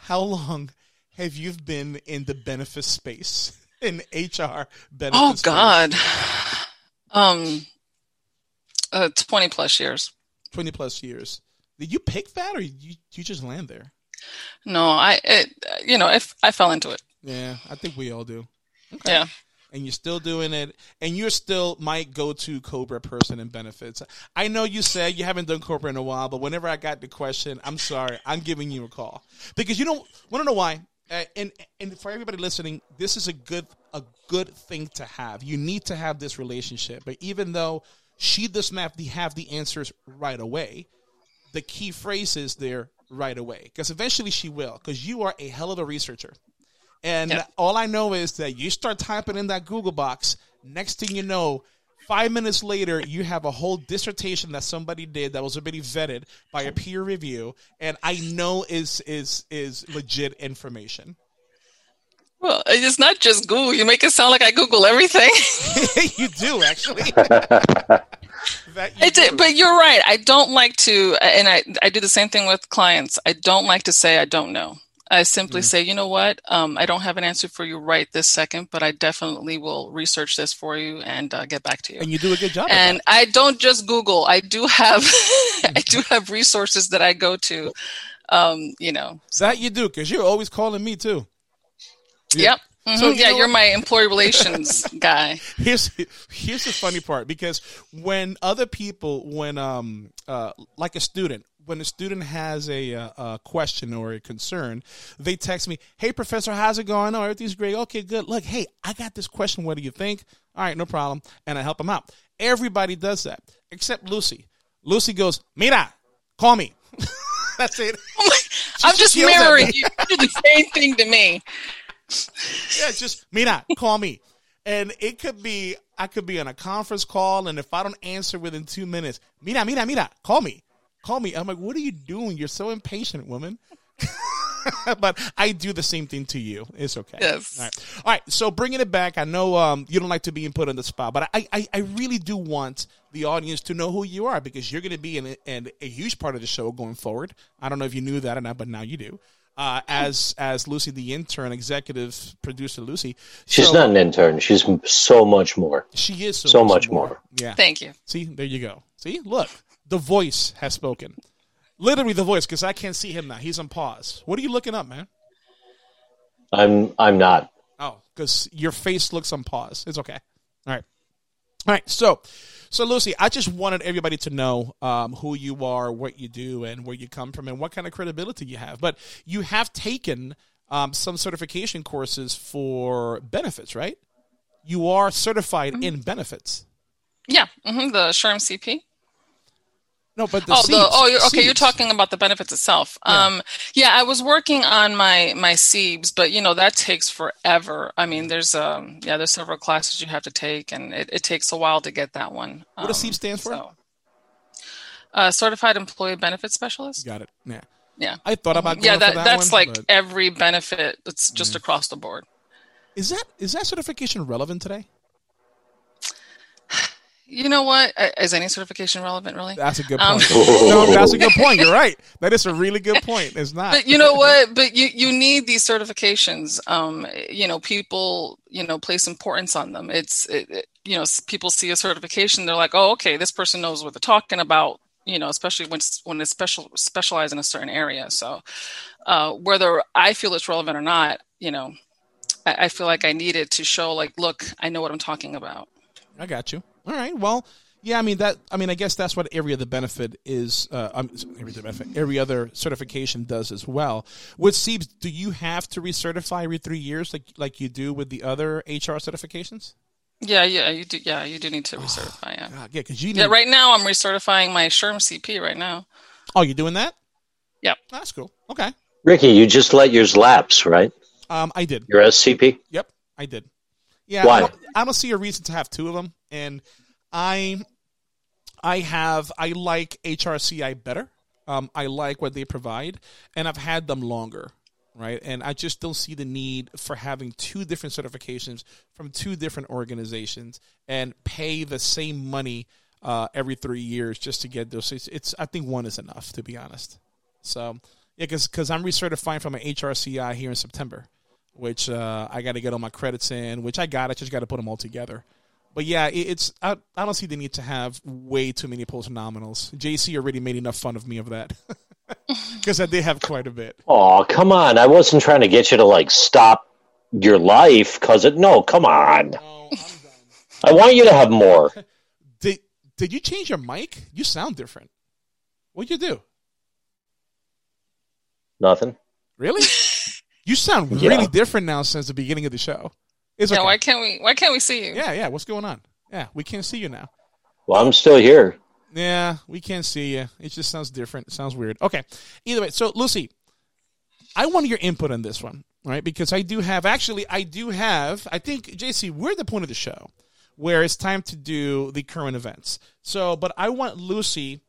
How long have you been in the benefit space in HR benefit? Oh space? God. Um, uh, twenty plus years. twenty plus years. Did you pick that, or you you just land there? No, I, it, you know, if I fell into it. Yeah, I think we all do. Okay. Yeah. And you're still doing it, and you're still my go-to Cobra person in benefits. I know you said you haven't done Cobra in a while, but whenever I got the question, I'm sorry, I'm giving you a call because you don't want to know why. Uh, and and for everybody listening, this is a good a good thing to have. You need to have this relationship. But even though she does not have the answers right away, the key phrase is there right away because eventually she will because you are a hell of a researcher. And Yeah. all I know is that you start typing in that Google box. Next thing you know, five minutes later, you have a whole dissertation that somebody did that was already vetted by a peer review, and I know is is is legit information. Well, it's not just Google. You make it sound like I Google everything. you do actually. that you do. but you're right. I don't like to, and I, I do the same thing with clients. I don't like to say I don't know. I simply Mm. say, you know what? Um, I don't have an answer for you right this second, but I definitely will research this for you and uh, get back to you. and you do a good job. and. I don't just Google. I do have I do have resources that I go to. Um, you know. that you do because you're always calling me too. Yep. Mhm, So, you yeah, you're my employee relations guy. here's here's the funny part because when other people when um uh like a student when a student has a, uh, a question or a concern they text me hey professor how's it going? Oh everything's great. Okay good. Look hey i got this question. What do you think? All right no problem. And i help them out. Everybody does that except lucy. Lucy goes mira call me. That's it. I'm just mirroring you. You do the same thing to me. yeah, just Mina, call me. And it could be I could be on a conference call, and if I don't answer within two minutes, Mina, Mina, Mina, call me, call me. I'm like, what are you doing? You're so impatient, woman. but I do the same thing to you. It's okay. Yes. All right. All right. So bringing it back, I know um, you don't like to be put on the spot, but I, I, I really do want the audience to know who you are because you're going to be in, in a huge part of the show going forward. I don't know if you knew that or not, but now you do. Uh, as as Lucy, the intern, executive producer Lucy. She's So- not an intern. She's so much more. She is so, So much, much more. more. Yeah. Thank you. See, there you go. See, look, the voice has spoken. Literally, the voice, because I can't see him now. He's on pause. What are you looking up, man? I'm I'm not. Oh, because your face looks on pause. It's okay. All right. All right. So, so Lucy, I just wanted everybody to know um, who you are, what you do, and where you come from, and what kind of credibility you have. But you have taken um, some certification courses for benefits, right? You are certified in benefits. Yeah, hmm the SHRM CP. No, but the oh, seeds, the, oh, you're, okay. You're talking about the benefits itself. Um, yeah, I was working on my my CEBS, but you know that takes forever. I mean, there's um, yeah, there's several classes you have to take, and it, it takes a while to get that one. What does Um, SEEB stands for? so- Uh, Certified Employee Benefit Specialist. Got it. Yeah. Yeah. I thought about going yeah, for that, that that's one, like but- every benefit. It's just across the board. Is that is that certification relevant today? You know what? Uh, any certification relevant, really? That's a good Um, point. no, that's a good point. You're right. That is a really good point. It's not. but you know what but you you need these certifications um you know people you know place importance on them it's it, it- you know people see a certification they're like oh okay this person knows what they're talking about you know especially when it's when it's special specialized in a certain area so uh whether i feel it's relevant or not you know I, I feel like i need it to show like look i know what i'm talking about I got you. All right. Well, yeah. I mean that. I mean, I guess that's what every other benefit is. Uh, um, every other benefit, every other certification does as well. With CEBS, do you have to recertify every three years, like like you do with the other HR certifications? yeah yeah you do yeah you do need to recertify yeah God, yeah, because you. yeah need- right now i'm recertifying my SHRM CP right now Oh, you're doing that? Yep. That's cool. Okay. Ricky, you just let yours lapse, right? Um, I did. Your SCP. Yep, I did. Yeah, Why? I don't, I don't see a reason to have two of them, and I, I have I like HRCI better. Um, I like what they provide, and I've had them longer, right? And I just don't see the need for having two different certifications from two different organizations and pay the same money uh, every three years just to get those. It's, it's I think one is enough, to be honest. So yeah, because I'm recertifying from an HRCI here in September, which uh, I got to get all my credits in, which I got. I just got to put them all together. But yeah, it, it's I, I don't see the need to have way too many post nominals. JC already made enough fun of me of that because I did have quite a bit. Oh, come on. I wasn't trying to get you to like stop your life because it. No, come on. I want you to have more. Did did you change your mic? You sound different. What'd you do? Nothing. Really? You sound Yeah. really different now since the beginning of the show. It's yeah okay. why can't we why can't we see you Yeah, yeah. What's going on? Yeah, we can't see you now. Well, I'm still here. Yeah, we can't see you. It just sounds different. It sounds weird. Okay. Either way, so Lucy, I want your input on this one, right? Because I do have actually I do have I think JC, we're at the point of the show where it's time to do the current events. So, but I want Lucy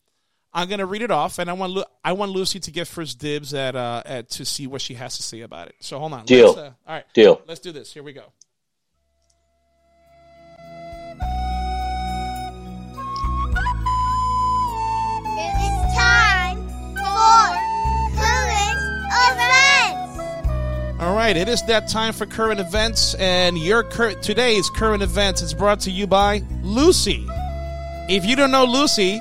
I'm gonna read it off, and I want Lu- I want Lucy to get first dibs at uh at to see what she has to say about it. So hold on. Deal. Let's, uh, all right. Deal. Let's do this. Here we go. It's time for current events. All right, it is that time for current events, and your cur- today's current events is brought to you by Lucy. If you don't know Lucy,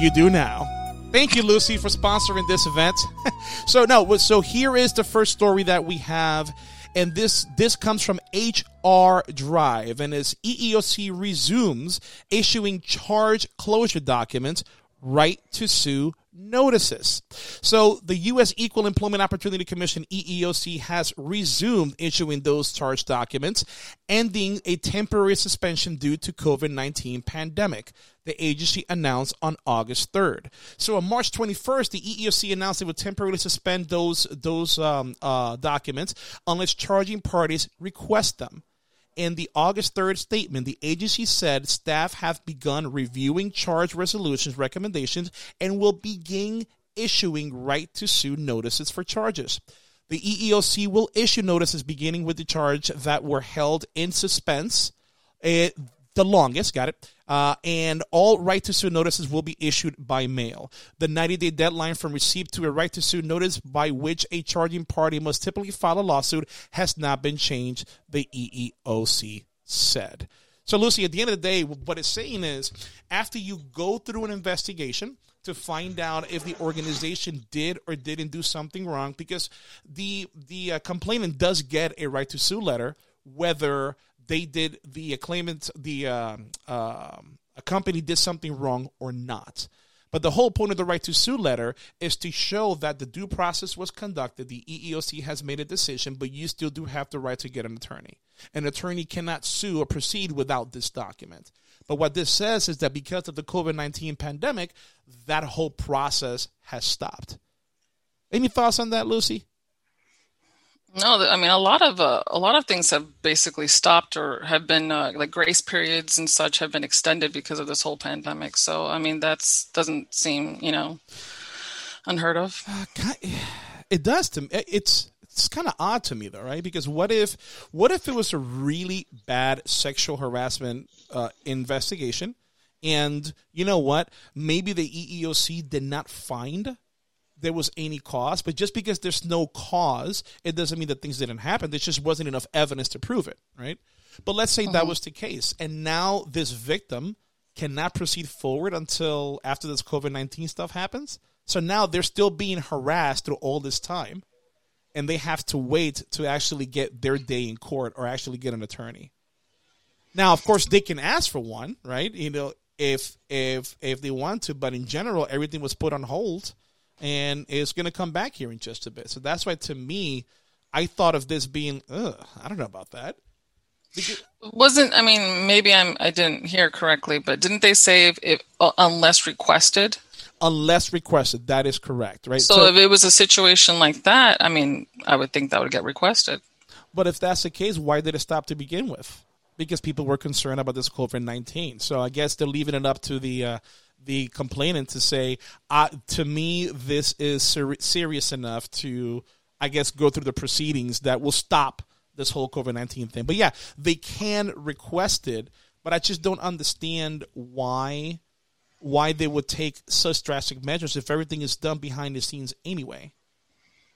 you do now. Thank you, Lucy, for sponsoring this event. so no, so here is the first story that we have, and this this comes from HR Dive, and as EEOC resumes issuing charge closure documents, right to sue notices. So the U.S. Equal Employment Opportunity Commission (EEOC) has resumed issuing those charge documents, ending a temporary suspension due to COVID-19 pandemic. The agency announced on August 3rd. So on March 21st, the EEOC announced it would temporarily suspend those those um, uh, documents unless charging parties request them. In the August 3rd statement, the agency said staff have begun reviewing charge resolutions recommendations and will begin issuing right to sue notices for charges. The EEOC will issue notices beginning with the charge that were held in suspense. It, the longest, got it. Uh, and all right to sue notices will be issued by mail. The 90 day deadline from receipt to a right to sue notice by which a charging party must typically file a lawsuit has not been changed, the EEOC said. So, Lucy, at the end of the day, what it's saying is after you go through an investigation, to find out if the organization did or didn't do something wrong because the the uh, complainant does get a right to sue letter whether they did the claimant the uh, a company did something wrong or not. But the whole point of the right to sue letter is to show that the due process was conducted. The EEOC has made a decision, but you still do have the right to get an attorney. An attorney cannot sue or proceed without this document. But what this says is that because of the COVID 19 pandemic, that whole process has stopped. Any thoughts on that, Lucy? No, I mean a lot of uh, a lot of things have basically stopped or have been uh, like grace periods and such have been extended because of this whole pandemic. So I mean that's doesn't seem you know unheard of. Uh, it does to me. It's it's kind of odd to me though, right? Because what if what if it was a really bad sexual harassment uh, investigation, and you know what? Maybe the EEOC did not find there was any cause, but just because there's no cause, it doesn't mean that things didn't happen. There just wasn't enough evidence to prove it, right? But let's say that uh-huh. was the case, and now this victim cannot proceed forward until after this COVID 19 stuff happens. So now they're still being harassed through all this time, and they have to wait to actually get their day in court or actually get an attorney. Now, of course, they can ask for one, right? You know, if if if they want to, but in general, everything was put on hold and it's going to come back here in just a bit. So that's why, to me, I thought of this being, ugh, I don't know about that. Because- Wasn't I mean maybe I'm I didn't hear correctly, but didn't they say if, if uh, unless requested? Unless requested, that is correct, right? So, so if it was a situation like that, I mean, I would think that would get requested. But if that's the case, why did it stop to begin with? Because people were concerned about this COVID nineteen. So I guess they're leaving it up to the uh, the complainant to say, uh, to me, this is ser- serious enough to, I guess, go through the proceedings that will stop this whole COVID 19 thing. But yeah, they can request it, but I just don't understand why why they would take such drastic measures if everything is done behind the scenes anyway.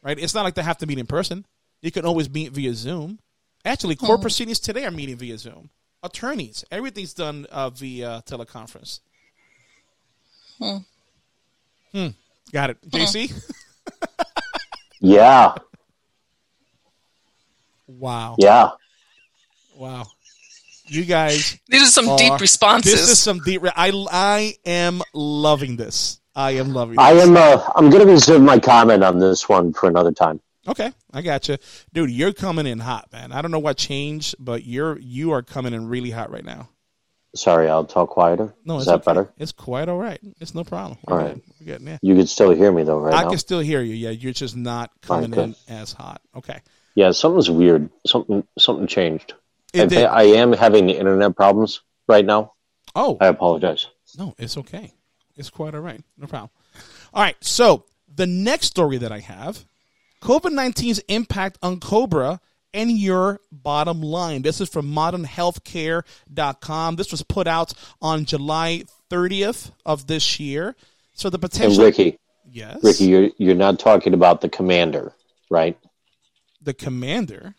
Right? It's not like they have to meet in person. You can always meet via Zoom. Actually, court hmm. proceedings today are meeting via Zoom. Attorneys, everything's done uh, via teleconference. Hmm. Hmm. Got it. JC? yeah. Wow. Yeah. Wow. You guys. These are some are, deep responses. This is some deep. Re- I I am loving this. I am loving. This. I am. Uh, I'm going to reserve my comment on this one for another time. Okay, I got you, dude. You're coming in hot, man. I don't know what changed, but you're you are coming in really hot right now. Sorry, I'll talk quieter. No, is that okay. better? It's quite all right. It's no problem. All right. Good. Yeah. You can still hear me though, right? I now? can still hear you. Yeah, you're just not coming in as hot. Okay. Yeah, something's weird. Something something changed. It, I, I am having internet problems right now. Oh, I apologize. No, it's okay. It's quite all right. No problem. All right. So the next story that I have, COVID 19's impact on Cobra and your bottom line. This is from modernhealthcare.com. This was put out on July 30th of this year. So the potential. And Ricky. Yes. Ricky, you're, you're not talking about the commander, right? The commander?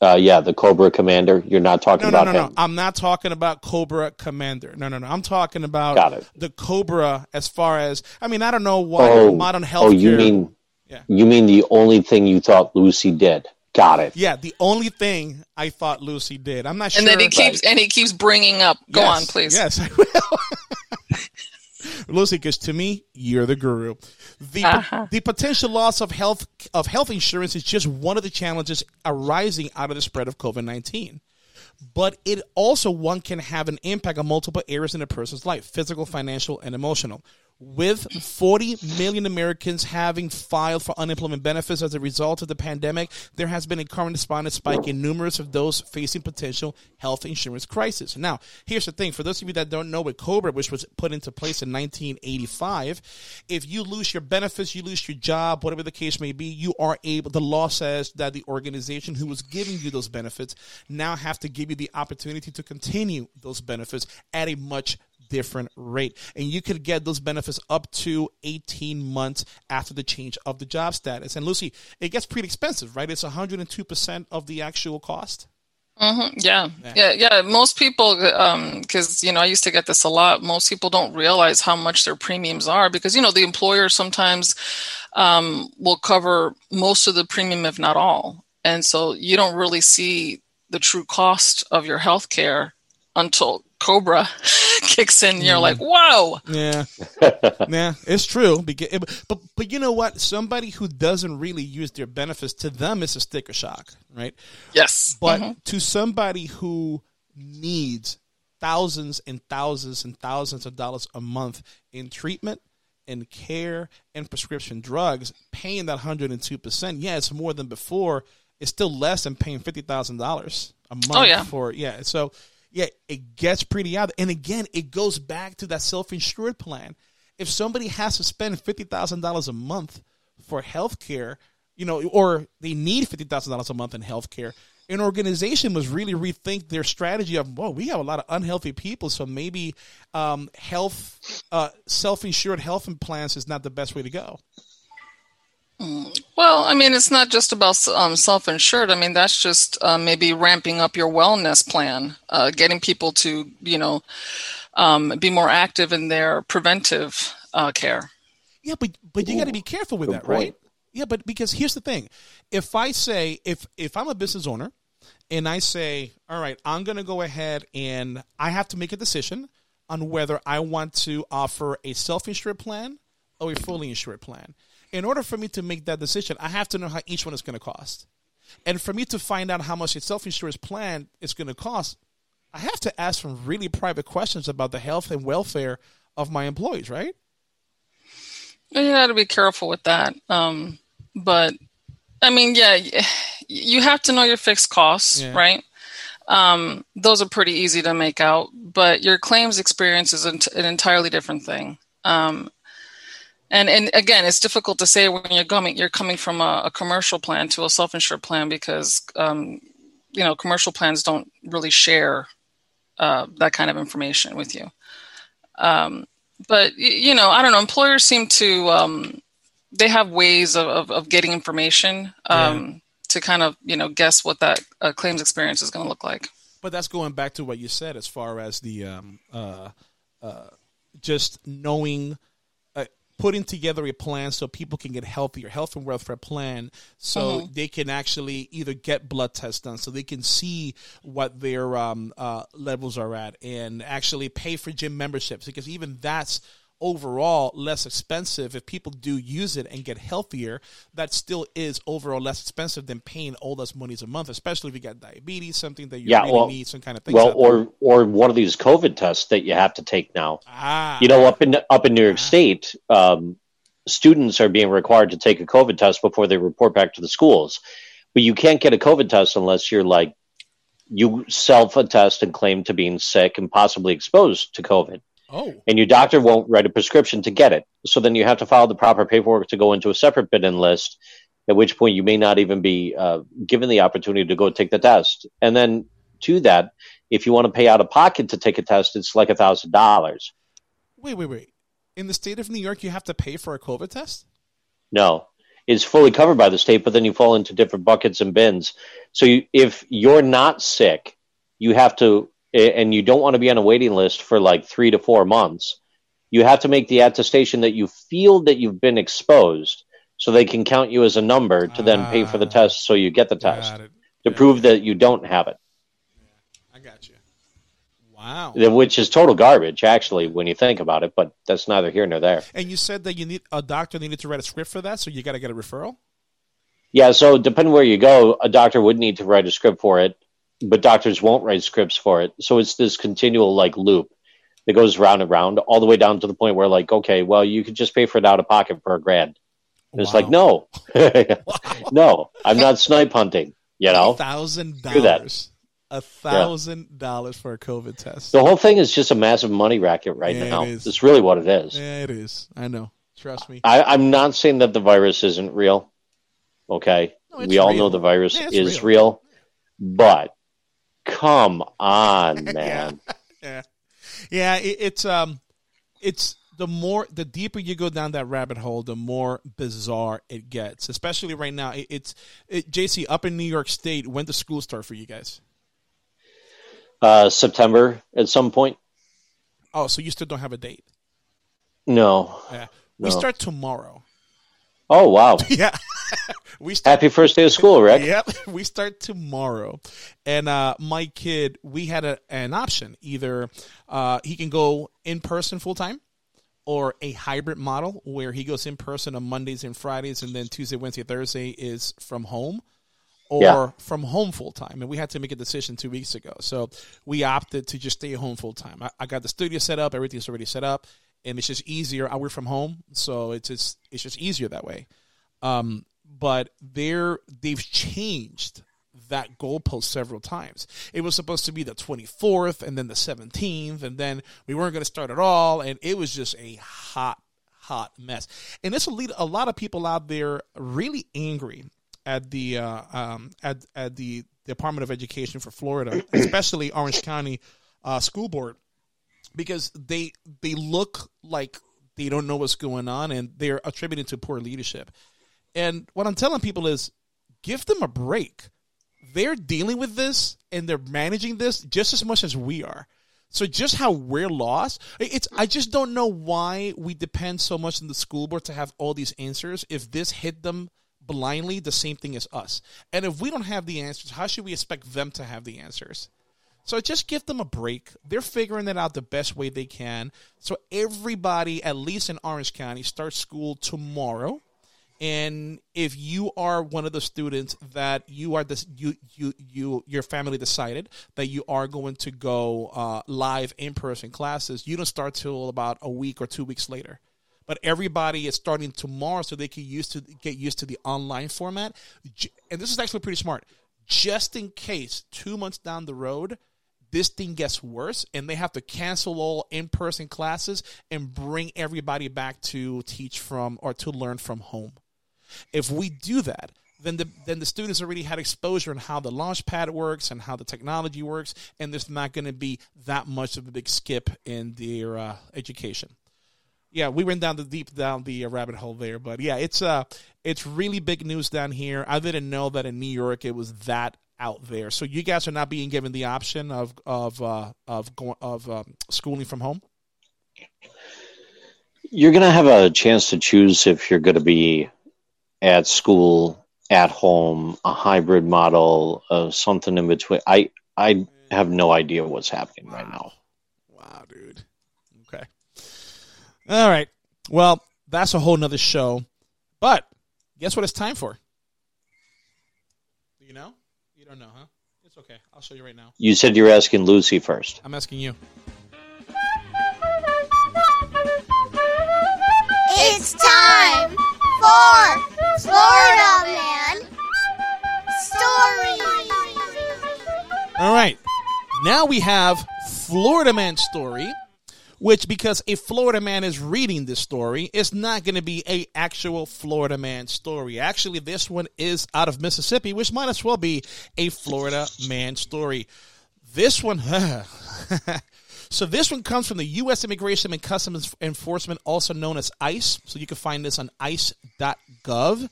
Uh, yeah, the Cobra Commander. You're not talking no, about no, no, him. No, I'm not talking about Cobra Commander. No, no, no. I'm talking about the Cobra as far as I mean. I don't know why oh, modern health. Oh, you mean? Yeah. You mean the only thing you thought Lucy did? Got it. Yeah, the only thing I thought Lucy did. I'm not sure. And then he keeps and he keeps bringing up. Go Yes, on, please. Yes, I will. Lucy, because to me, you're the guru. The Uh-huh. the potential loss of health of health insurance is just one of the challenges arising out of the spread of COVID nineteen. But it also one can have an impact on multiple areas in a person's life: physical, financial, and emotional. With 40 million Americans having filed for unemployment benefits as a result of the pandemic, there has been a corresponding spike in numerous of those facing potential health insurance crisis. Now, here's the thing: for those of you that don't know, with Cobra, which was put into place in 1985, if you lose your benefits, you lose your job, whatever the case may be, you are able. The law says that the organization who was giving you those benefits now have to give you the opportunity to continue those benefits at a much different rate. And you could get those benefits up to 18 months after the change of the job status. And Lucy, it gets pretty expensive, right? It's 102% of the actual cost. hmm Yeah. yeah, yeah, Most people, because you know, I used to get this a lot. Most people don't realize how much their premiums are because you know the employer sometimes um, will cover most of the premium, if not all, and so you don't really see the true cost of your health care until Cobra kicks in. You're like, whoa. Yeah, yeah, it's true. Because, but but you know what? Somebody who doesn't really use their benefits to them it's a sticker shock, right? Yes. But Mhm. to somebody who needs thousands and thousands and thousands of dollars a month in treatment and care and prescription drugs, paying that hundred and two percent, yeah, it's more than before. It's still less than paying fifty thousand dollars a month Oh, yeah. for yeah. So yeah, it gets pretty out. And again, it goes back to that self-insured plan. If somebody has to spend fifty thousand dollars a month for health care, you know, or they need fifty thousand dollars a month in health care, an organization must really rethink their strategy of, well, we have a lot of unhealthy people, so maybe um, health, uh, self-insured health plans is not the best way to go. Well, I mean, it's not just about um, self-insured. I mean, that's just uh, maybe ramping up your wellness plan, uh, getting people to, you know, um, be more active in their preventive uh, care. Yeah, but but you got to be careful with good that, right? Yeah, but because here's the thing: if I say if if I'm a business owner and I say, all right, I'm going to go ahead and I have to make a decision on whether I want to offer a self-insured plan or a fully insured plan. In order for me to make that decision, I have to know how each one is going to cost. And for me to find out how much a self-insurance plan is going to cost, I have to ask some really private questions about the health and welfare of my employees, right? And You got to be careful with that. Um, but I mean, yeah, you have to know your fixed costs, Yeah. right? Um, those are pretty easy to make out, but your claims experience is an, an entirely different thing. Um, and and again, it's difficult to say when you're coming you're coming from a, a commercial plan to a self-insured plan because um, you know commercial plans don't really share uh, that kind of information with you. Um, but you know, I don't know. Employers seem to um, they have ways of, of, of getting information um, to kind of you know guess what that uh, claims experience is going to look like. But that's going back to what you said as far as the um, uh, uh, just knowing, putting together a plan so people can get healthier, health and welfare plan, so Mhm. they can actually either get blood tests done, so they can see what their um, uh, levels are at, and actually pay for gym memberships because even that's overall less expensive if people do use it and get healthier that still is overall less expensive than paying all those monies a month especially if you got diabetes something that you Yeah, really well- need some kind of things Well, out there. or or one of these COVID tests that you have to take now. ah, You know, up in up in New York State, um, students are being required to take a COVID test before they report back to the schools. But you can't get a COVID test unless you're like you self attest and claim to being sick and possibly exposed to COVID. Oh And your doctor won't write a prescription to get it. So then you have to file the proper paperwork to go into a separate bid and list. At which point you may not even be uh, given the opportunity to go take the test. And then to that, if you want to pay out of pocket to take a test, it's like a thousand dollars. wait wait wait in the state of new york you have to pay for a covid test No, it's fully covered by the state, but then you fall into different buckets and bins. So you, if you're not sick, you have to, and you don't want to be on a waiting list for like three to four months. You have to make the attestation that you feel that you've been exposed, so they can count you as a number to then pay for the ah, test so you get the test to prove that you don't have it. I got you. Wow. Which is total garbage, actually, when you think about it. But that's neither here nor there. And you said that you need a doctor needed to write a script for that, so you got to get a referral. Yeah, so depending where you go, a doctor would need to write a script for it, but doctors won't write scripts for it. So it's this continual like loop that goes round and round, all the way down to the point where like, okay, well, you could just pay for it out of pocket for a grand. And It's like, no, no, I'm not snipe hunting. You know, thousand dollars, a thousand dollars for a COVID test. The whole thing is just a massive money racket right Yeah, now. It's really what it is. Yeah, it is. I know. Trust me. I, I'm not saying that the virus isn't real. Okay, No, we all real. know the virus Yeah, is real. but come on, man. yeah, yeah. It, it's um, it's the more the deeper you go down that rabbit hole, the more bizarre it gets. Especially right now, it, it's it, JC up in New York State. When does school start for you guys? Uh, September at some point. Oh, so you still don't have a date? No. Yeah, we No. start tomorrow. Oh wow! Yeah, we start. Happy first day of school, Rick. Yep, we start tomorrow, and uh, my kid, we had a, an option: either uh, he can go in person full time, or a hybrid model where he goes in person on Mondays and Fridays, and then Tuesday, Wednesday, Thursday is from home, or Yeah. from home full time. And we had to make a decision two weeks ago, so we opted to just stay home full time. I, I got the studio set up; everything's already set up, and it's just easier. I work from home, so it's just it's just easier that way. Um, but they're they've changed that goalpost several times. It was supposed to be the 24th and then the 17th, and then we weren't going to start at all, and it was just a hot, hot mess. And this will lead a lot of people out there really angry at the uh, um, at at the Department of Education for Florida, especially Orange County uh, School Board, because they they look like they don't know what's going on, and they're attributing to poor leadership. And what I'm telling people is, give them a break. They're dealing with this and they're managing this just as much as we are. So just how we're lost, it's I just don't know why we depend so much on the school board to have all these answers. If this hit them blindly, the same thing as us. And if we don't have the answers, how should we expect them to have the answers? So just give them a break. They're figuring it out the best way they can. So everybody, at least in Orange County, starts school tomorrow. And if you are one of the students that you are this you you you your family decided that you are going to go uh, live in person classes, you don't start till about a week or two weeks later. But everybody is starting tomorrow, so they can used to get used to the online format. And this is actually pretty smart. Just in case two months down the road, this thing gets worse and they have to cancel all in-person classes and bring everybody back to teach from or to learn from home. If we do that, then the then the students already had exposure on how the launch pad works and how the technology works, and there's not going to be that much of a big skip in their uh, education. Yeah, we went down the deep down the uh, rabbit hole there, but yeah, it's uh it's really big news down here. I didn't know that in New York it was that out there. So you guys are not being given the option of of uh, of going of um, schooling from home. You're going to have a chance to choose if you're going to be at school, at home, a hybrid model, uh, something in between. I I have no idea what's happening right now. Wow, dude. Okay. All right. Well, that's a whole nother show. But guess what it's time for? Do you know? You don't know, huh? It's okay. I'll show you right now. You said you were asking Lucy first. I'm asking you. It's time for Florida Man Stories. All right. Now we have Florida Man story, which because a Florida man is reading this story, it's not going to be a actual Florida man story. Actually, this one is out of Mississippi, which might as well be a Florida man story. This one, so this one comes from the U.S. Immigration and Customs Enforcement, also known as ICE. So you can find this on ICE.gov.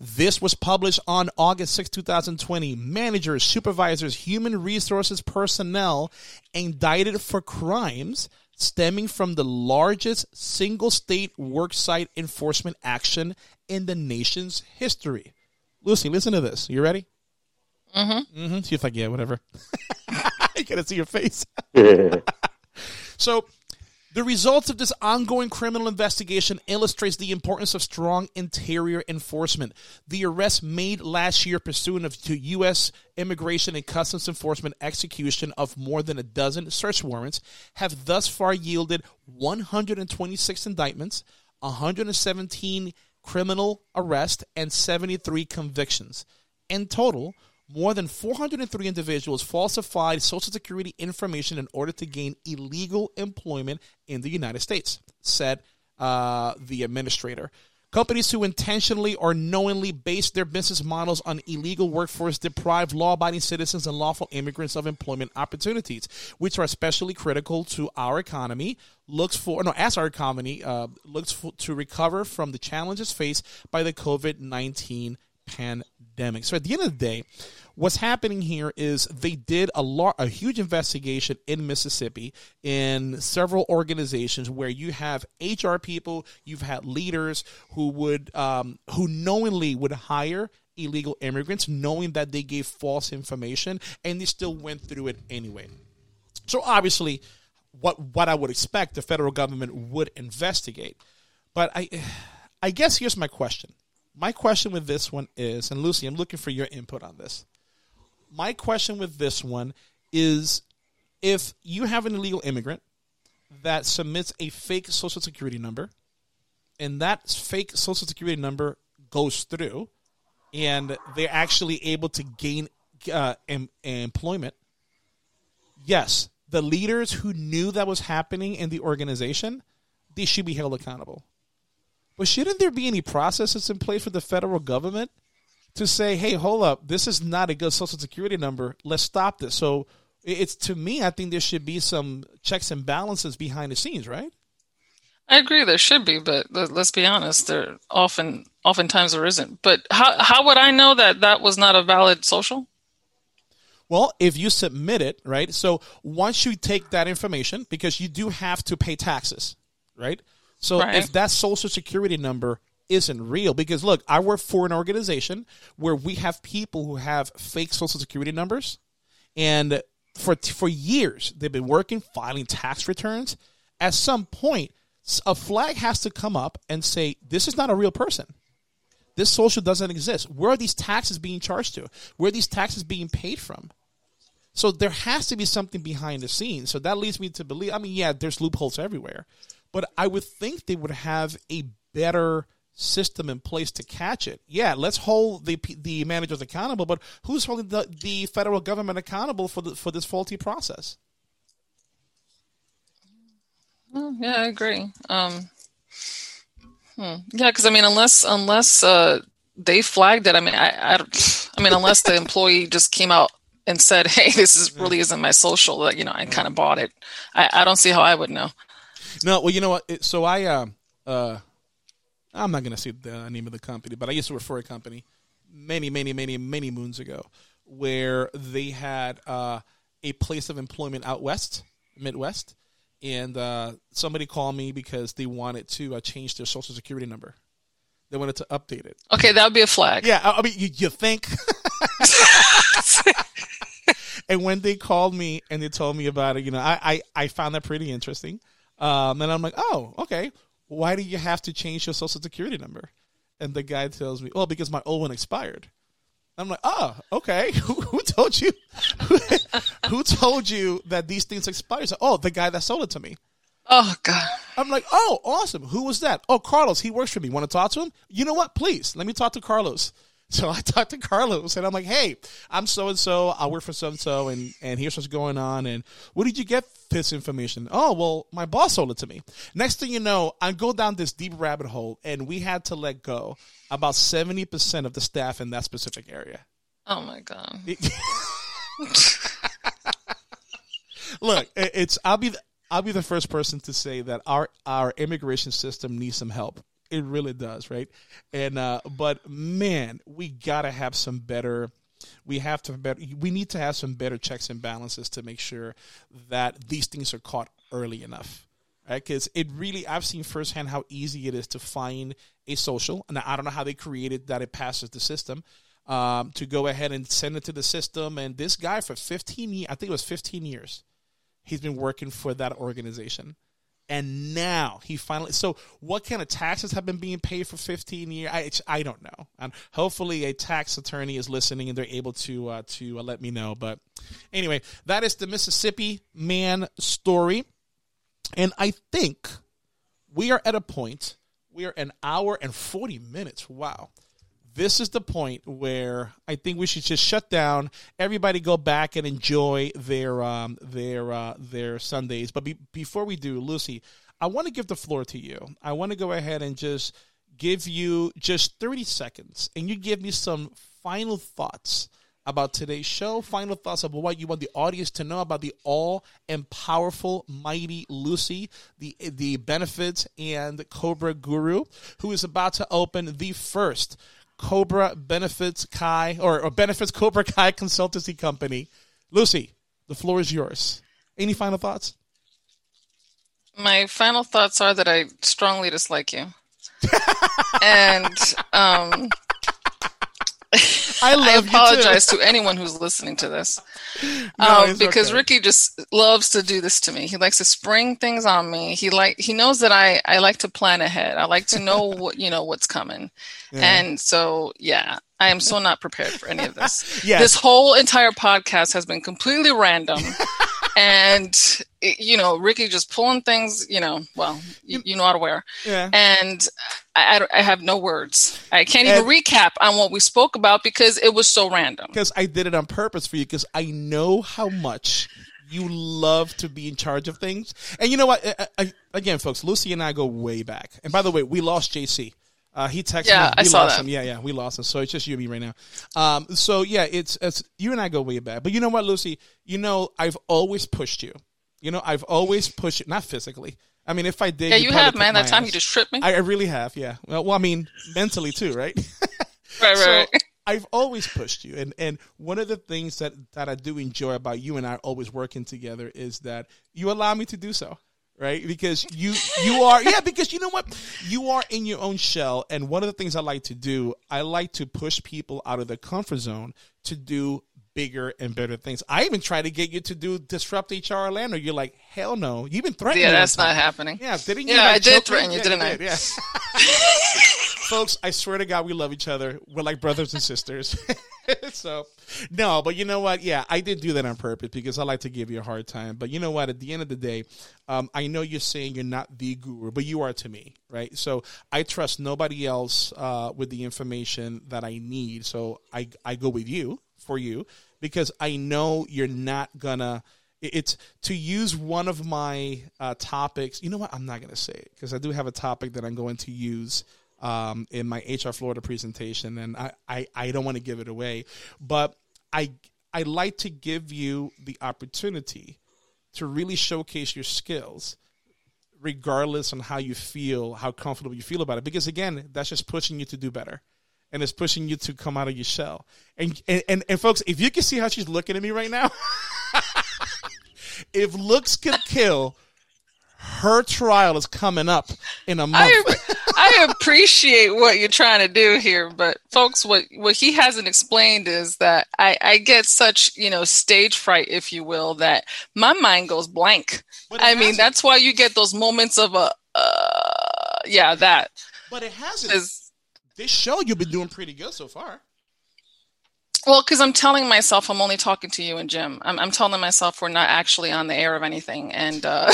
This was published on August 6, 2020. Managers, supervisors, human resources personnel indicted for crimes stemming from the largest single state worksite enforcement action in the nation's history. Lucy, listen to this. You ready? Mm-hmm. Mm-hmm. She's like, yeah, whatever. I gotta see your face. so the results of this ongoing criminal investigation illustrates the importance of strong interior enforcement. The arrest made last year pursuant of, to U.S. Immigration and Customs Enforcement execution of more than a dozen search warrants have thus far yielded 126 indictments, 117 criminal arrests, and 73 convictions. In total, more than 403 individuals falsified Social Security information in order to gain illegal employment in the United States, said uh, the administrator. Companies who intentionally or knowingly base their business models on illegal workforce deprive law abiding citizens and lawful immigrants of employment opportunities, which are especially critical to our economy. Looks for, no, as our economy uh, looks for, to recover from the challenges faced by the COVID 19 pandemic. So at the end of the day, what's happening here is they did a lot, a huge investigation in Mississippi in several organizations where you have HR people, you've had leaders who would um, who knowingly would hire illegal immigrants, knowing that they gave false information, and they still went through it anyway. So obviously, what what I would expect the federal government would investigate, but I I guess here's my question. My question with this one is, and Lucy, I'm looking for your input on this my question with this one is if you have an illegal immigrant that submits a fake social security number and that fake social security number goes through and they're actually able to gain uh, em- employment yes the leaders who knew that was happening in the organization they should be held accountable. But shouldn't there be any processes in place for the federal government to say, hey, hold up, this is not a good social security number. Let's stop this. So it's to me, I think there should be some checks and balances behind the scenes, right? I agree, there should be, but let's be honest, there often, oftentimes there isn't. But how how would I know that that was not a valid social? Well, if you submit it, right? So once you take that information, because you do have to pay taxes, right? So right. if that social security number isn't real because look, I work for an organization where we have people who have fake social security numbers and for for years they've been working filing tax returns. At some point, a flag has to come up and say this is not a real person. This social doesn't exist. Where are these taxes being charged to? Where are these taxes being paid from? So there has to be something behind the scenes. So that leads me to believe. I mean, yeah, there's loopholes everywhere, but I would think they would have a better system in place to catch it. Yeah, let's hold the the managers accountable, but who's holding the, the federal government accountable for the for this faulty process? Well, yeah, I agree. Um, hmm. Yeah, because I mean, unless unless uh, they flagged it, I mean, I, I, I mean, unless the employee just came out and said, "Hey, this is really isn't my social," that you know, I kind of bought it. I, I don't see how I would know. No, well, you know what? So I uh, uh, I'm not going to say the name of the company, but I used to work for a company many, many, many, many moons ago where they had uh, a place of employment out west, Midwest, and uh, somebody called me because they wanted to uh, change their social security number. They wanted to update it. Okay, that would be a flag. Yeah, I, I mean, you, you think? and when they called me and they told me about it, you know, I, I, I found that pretty interesting. Um, and I'm like, oh, okay why do you have to change your social security number? And the guy tells me, well, because my old one expired. I'm like, oh, okay. who, who told you? who told you that these things expire? So, oh, the guy that sold it to me. Oh God. I'm like, oh, awesome. Who was that? Oh, Carlos. He works for me. Want to talk to him? You know what? Please let me talk to Carlos. So I talked to Carlos and I'm like, hey, I'm so and so. I work for so and so, and and here's what's going on. And where did you get this information? Oh, well, my boss sold it to me. Next thing you know, I go down this deep rabbit hole, and we had to let go about seventy percent of the staff in that specific area. Oh my god. Look, it's I'll be I'll be the first person to say that our our immigration system needs some help it really does, right? And uh, but man, we gotta have some better. We have to better. We need to have some better checks and balances to make sure that these things are caught early enough. right? Because it really, I've seen firsthand how easy it is to find a social, and I don't know how they created that it passes the system. Um, to go ahead and send it to the system, and this guy for 15 years, I think it was 15 years, he's been working for that organization and now he finally so what kind of taxes have been being paid for 15 years i, I don't know. And hopefully a tax attorney is listening and they're able to uh, to uh, let me know. But anyway that is the mississippi man story. And i think we are at a point we are an hour and 40 minutes. Wow this is the point where I think we should just shut down. Everybody go back and enjoy their um, their uh, their Sundays. But be- before we do, Lucy, I want to give the floor to you. I want to go ahead and just give you just thirty seconds, and you give me some final thoughts about today's show. Final thoughts about what you want the audience to know about the all and powerful, mighty Lucy, the the benefits and COBRA Guru, who is about to open the first Cobra Benefits Kai or, or Benefits Cobra Kai Consultancy Company. Lucy, the floor is yours. Any final thoughts? My final thoughts are that I strongly dislike you. and um, I, I apologize to anyone who's listening to this. No, um, because okay. Ricky just loves to do this to me. He likes to spring things on me. He like he knows that I I like to plan ahead. I like to know what you know what's coming. Yeah. And so yeah, I am so not prepared for any of this. Yes. This whole entire podcast has been completely random. And you know, Ricky just pulling things, you know, well, you, you know how to wear. Yeah. And I, I I have no words. I can't even recap on what we spoke about because it was so random. Because I did it on purpose for you because I know how much you love to be in charge of things. And you know what? I, I, again, folks, Lucy and I go way back. And by the way, we lost JC. Uh, he texted Yeah, me. I We saw lost that. him. Yeah, yeah, we lost him. So it's just you and me right now. Um, so yeah, it's, it's you and I go way back. But you know what, Lucy? You know, I've always pushed you. You know, I've always pushed you, not physically. I mean, if I did, Yeah, you have, man. That time ass. you just tripped me. I, I really have, yeah. Well, well, I mean, mentally too, right? Right, So, right. I've always pushed you, and and one of the things that that I do enjoy about you and I always working together is that you allow me to do so. Right, because you you are yeah because you know what you are in your own shell, and one of the things I like to do I like to push people out of their comfort zone to do bigger and better things. I even try to get you to do DisruptHR Orlando. You're like hell no. You've been threatening. Yeah, that's not happening. Yeah, didn't you? Yeah, like, I did threaten you, Yeah, didn't I? Yeah. Folks, I swear to God, we love each other. We're like brothers and sisters. so, no, but you know what? Yeah, I did do that on purpose because I like to give you a hard time. But you know what? At the end of the day, um, I know you're saying you're not the guru, but you are to me, right? So I trust nobody else uh, with the information that I need. So I I go with you for you because I know you're not gonna. It's to use one of my uh, topics. You know what? I'm not gonna say it because I do have a topic that I'm going to use um, in my HR Florida presentation, and I, I, I don't want to give it away, but I I like to give you the opportunity to really showcase your skills, regardless on how you feel, how comfortable you feel about it. Because again, that's just pushing you to do better, and it's pushing you to come out of your shell. And and and, and folks, if you can see how she's looking at me right now, if looks could kill. Her trial is coming up in a month. I, I appreciate what you're trying to do here, but folks, what what he hasn't explained is that I, I get such you know stage fright, if you will, that my mind goes blank. I mean, that's why you get those moments of a uh, yeah that. But it hasn't. This show you've been doing pretty good so far. Well, because I'm telling myself I'm only talking to you and Jim. I'm, I'm telling myself we're not actually on the air of anything, and uh,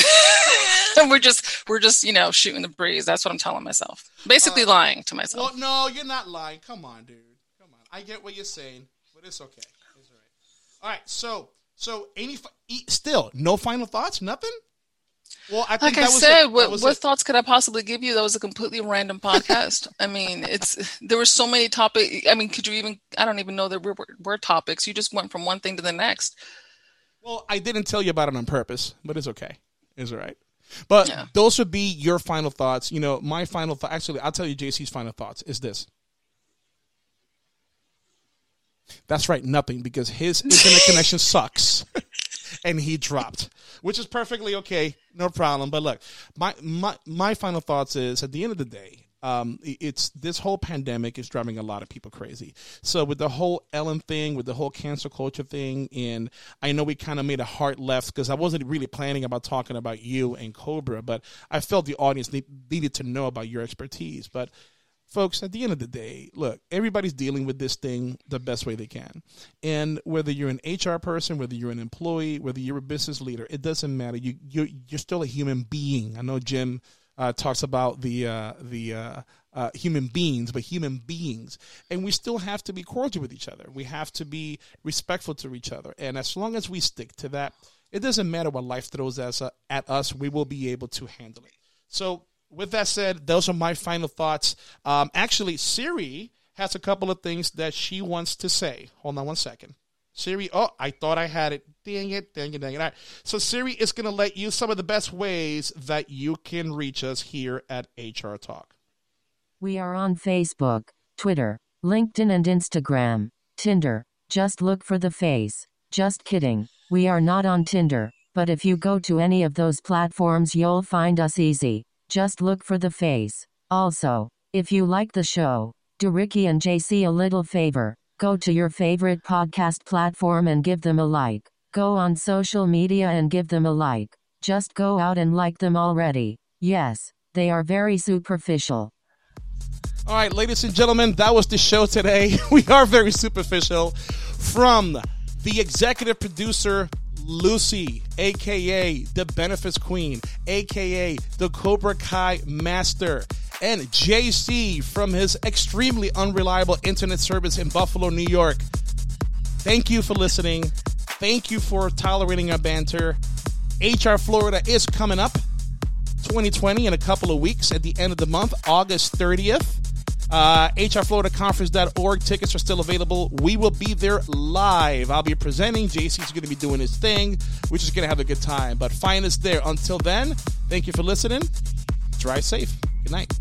we're just we're just you know shooting the breeze. That's what I'm telling myself. Basically, lying to myself. Well, no, you're not lying. Come on, dude. Come on. I get what you're saying, but it's okay. It's all right. All right. So, so any fi- still no final thoughts? Nothing. Well, I think like I was said. That what, what it. thoughts could I possibly give you? That was a completely random podcast. I mean, it's there were so many topics. I mean, could you even? I don't even know there were, were topics. You just went from one thing to the next. Well, I didn't tell you about it on purpose, but it's okay. It's all right. But those would be your final thoughts. You know, my final thought. Actually, I'll tell you JC's final thoughts is this. That's right, nothing because his internet connection sucks. and he dropped, which is perfectly okay, no problem. But look, my my my final thoughts is at the end of the day, um, it's this whole pandemic is driving a lot of people crazy. So with the whole Ellen thing, with the whole cancel culture thing, and I know we kind of made a hard left because I wasn't really planning about talking about you and COBRA, but I felt the audience need, needed to know about your expertise. But folks, at the end of the day, look, everybody's dealing with this thing the best way they can. And whether you're an HR person, whether you're an employee, whether you're a business leader, it doesn't matter. You you're, you're still a human being. I know Jim uh, talks about the uh, the uh, uh, human beings, but human beings, and we still have to be cordial with each other. We have to be respectful to each other, and as long as we stick to that, it doesn't matter what life throws as uh, at us. We will be able to handle it. So, with that said, those are my final thoughts. Um, actually, Siri has a couple of things that she wants to say. Hold on one second. Siri, oh, I thought I had it. Dang it, dang it, dang it. Right. So Siri is going to let you some of the best ways that you can reach us here at HR Talk. We are on Facebook, Twitter, LinkedIn, and Instagram. Tinder. Just look for the face. Just kidding. We are not on Tinder, but if you go to any of those platforms, you'll find us easy. Just look for the face. Also, if you like the show, do Ricky and JC a little favor Go to your favorite podcast platform and give them a like. Go on social media and give them a like. Just go out and like them already. Yes, they are very superficial. All right, ladies and gentlemen, that was the show today. We are very superficial. From the executive producer, Lucy, aka the Benefits Queen, aka the Cobra Kai Master and JC from his extremely unreliable internet service in Buffalo, New York. Thank you for listening. Thank you for tolerating our banter. HR Florida is coming up 2020 in a couple of weeks at the end of the month, August 30th. Uh, HRFloridaConference.org. Tickets are still available. We will be there live. I'll be presenting. JC's going to be doing his thing. We're just going to have a good time. But find us there. Until then, thank you for listening. Drive safe. Good night.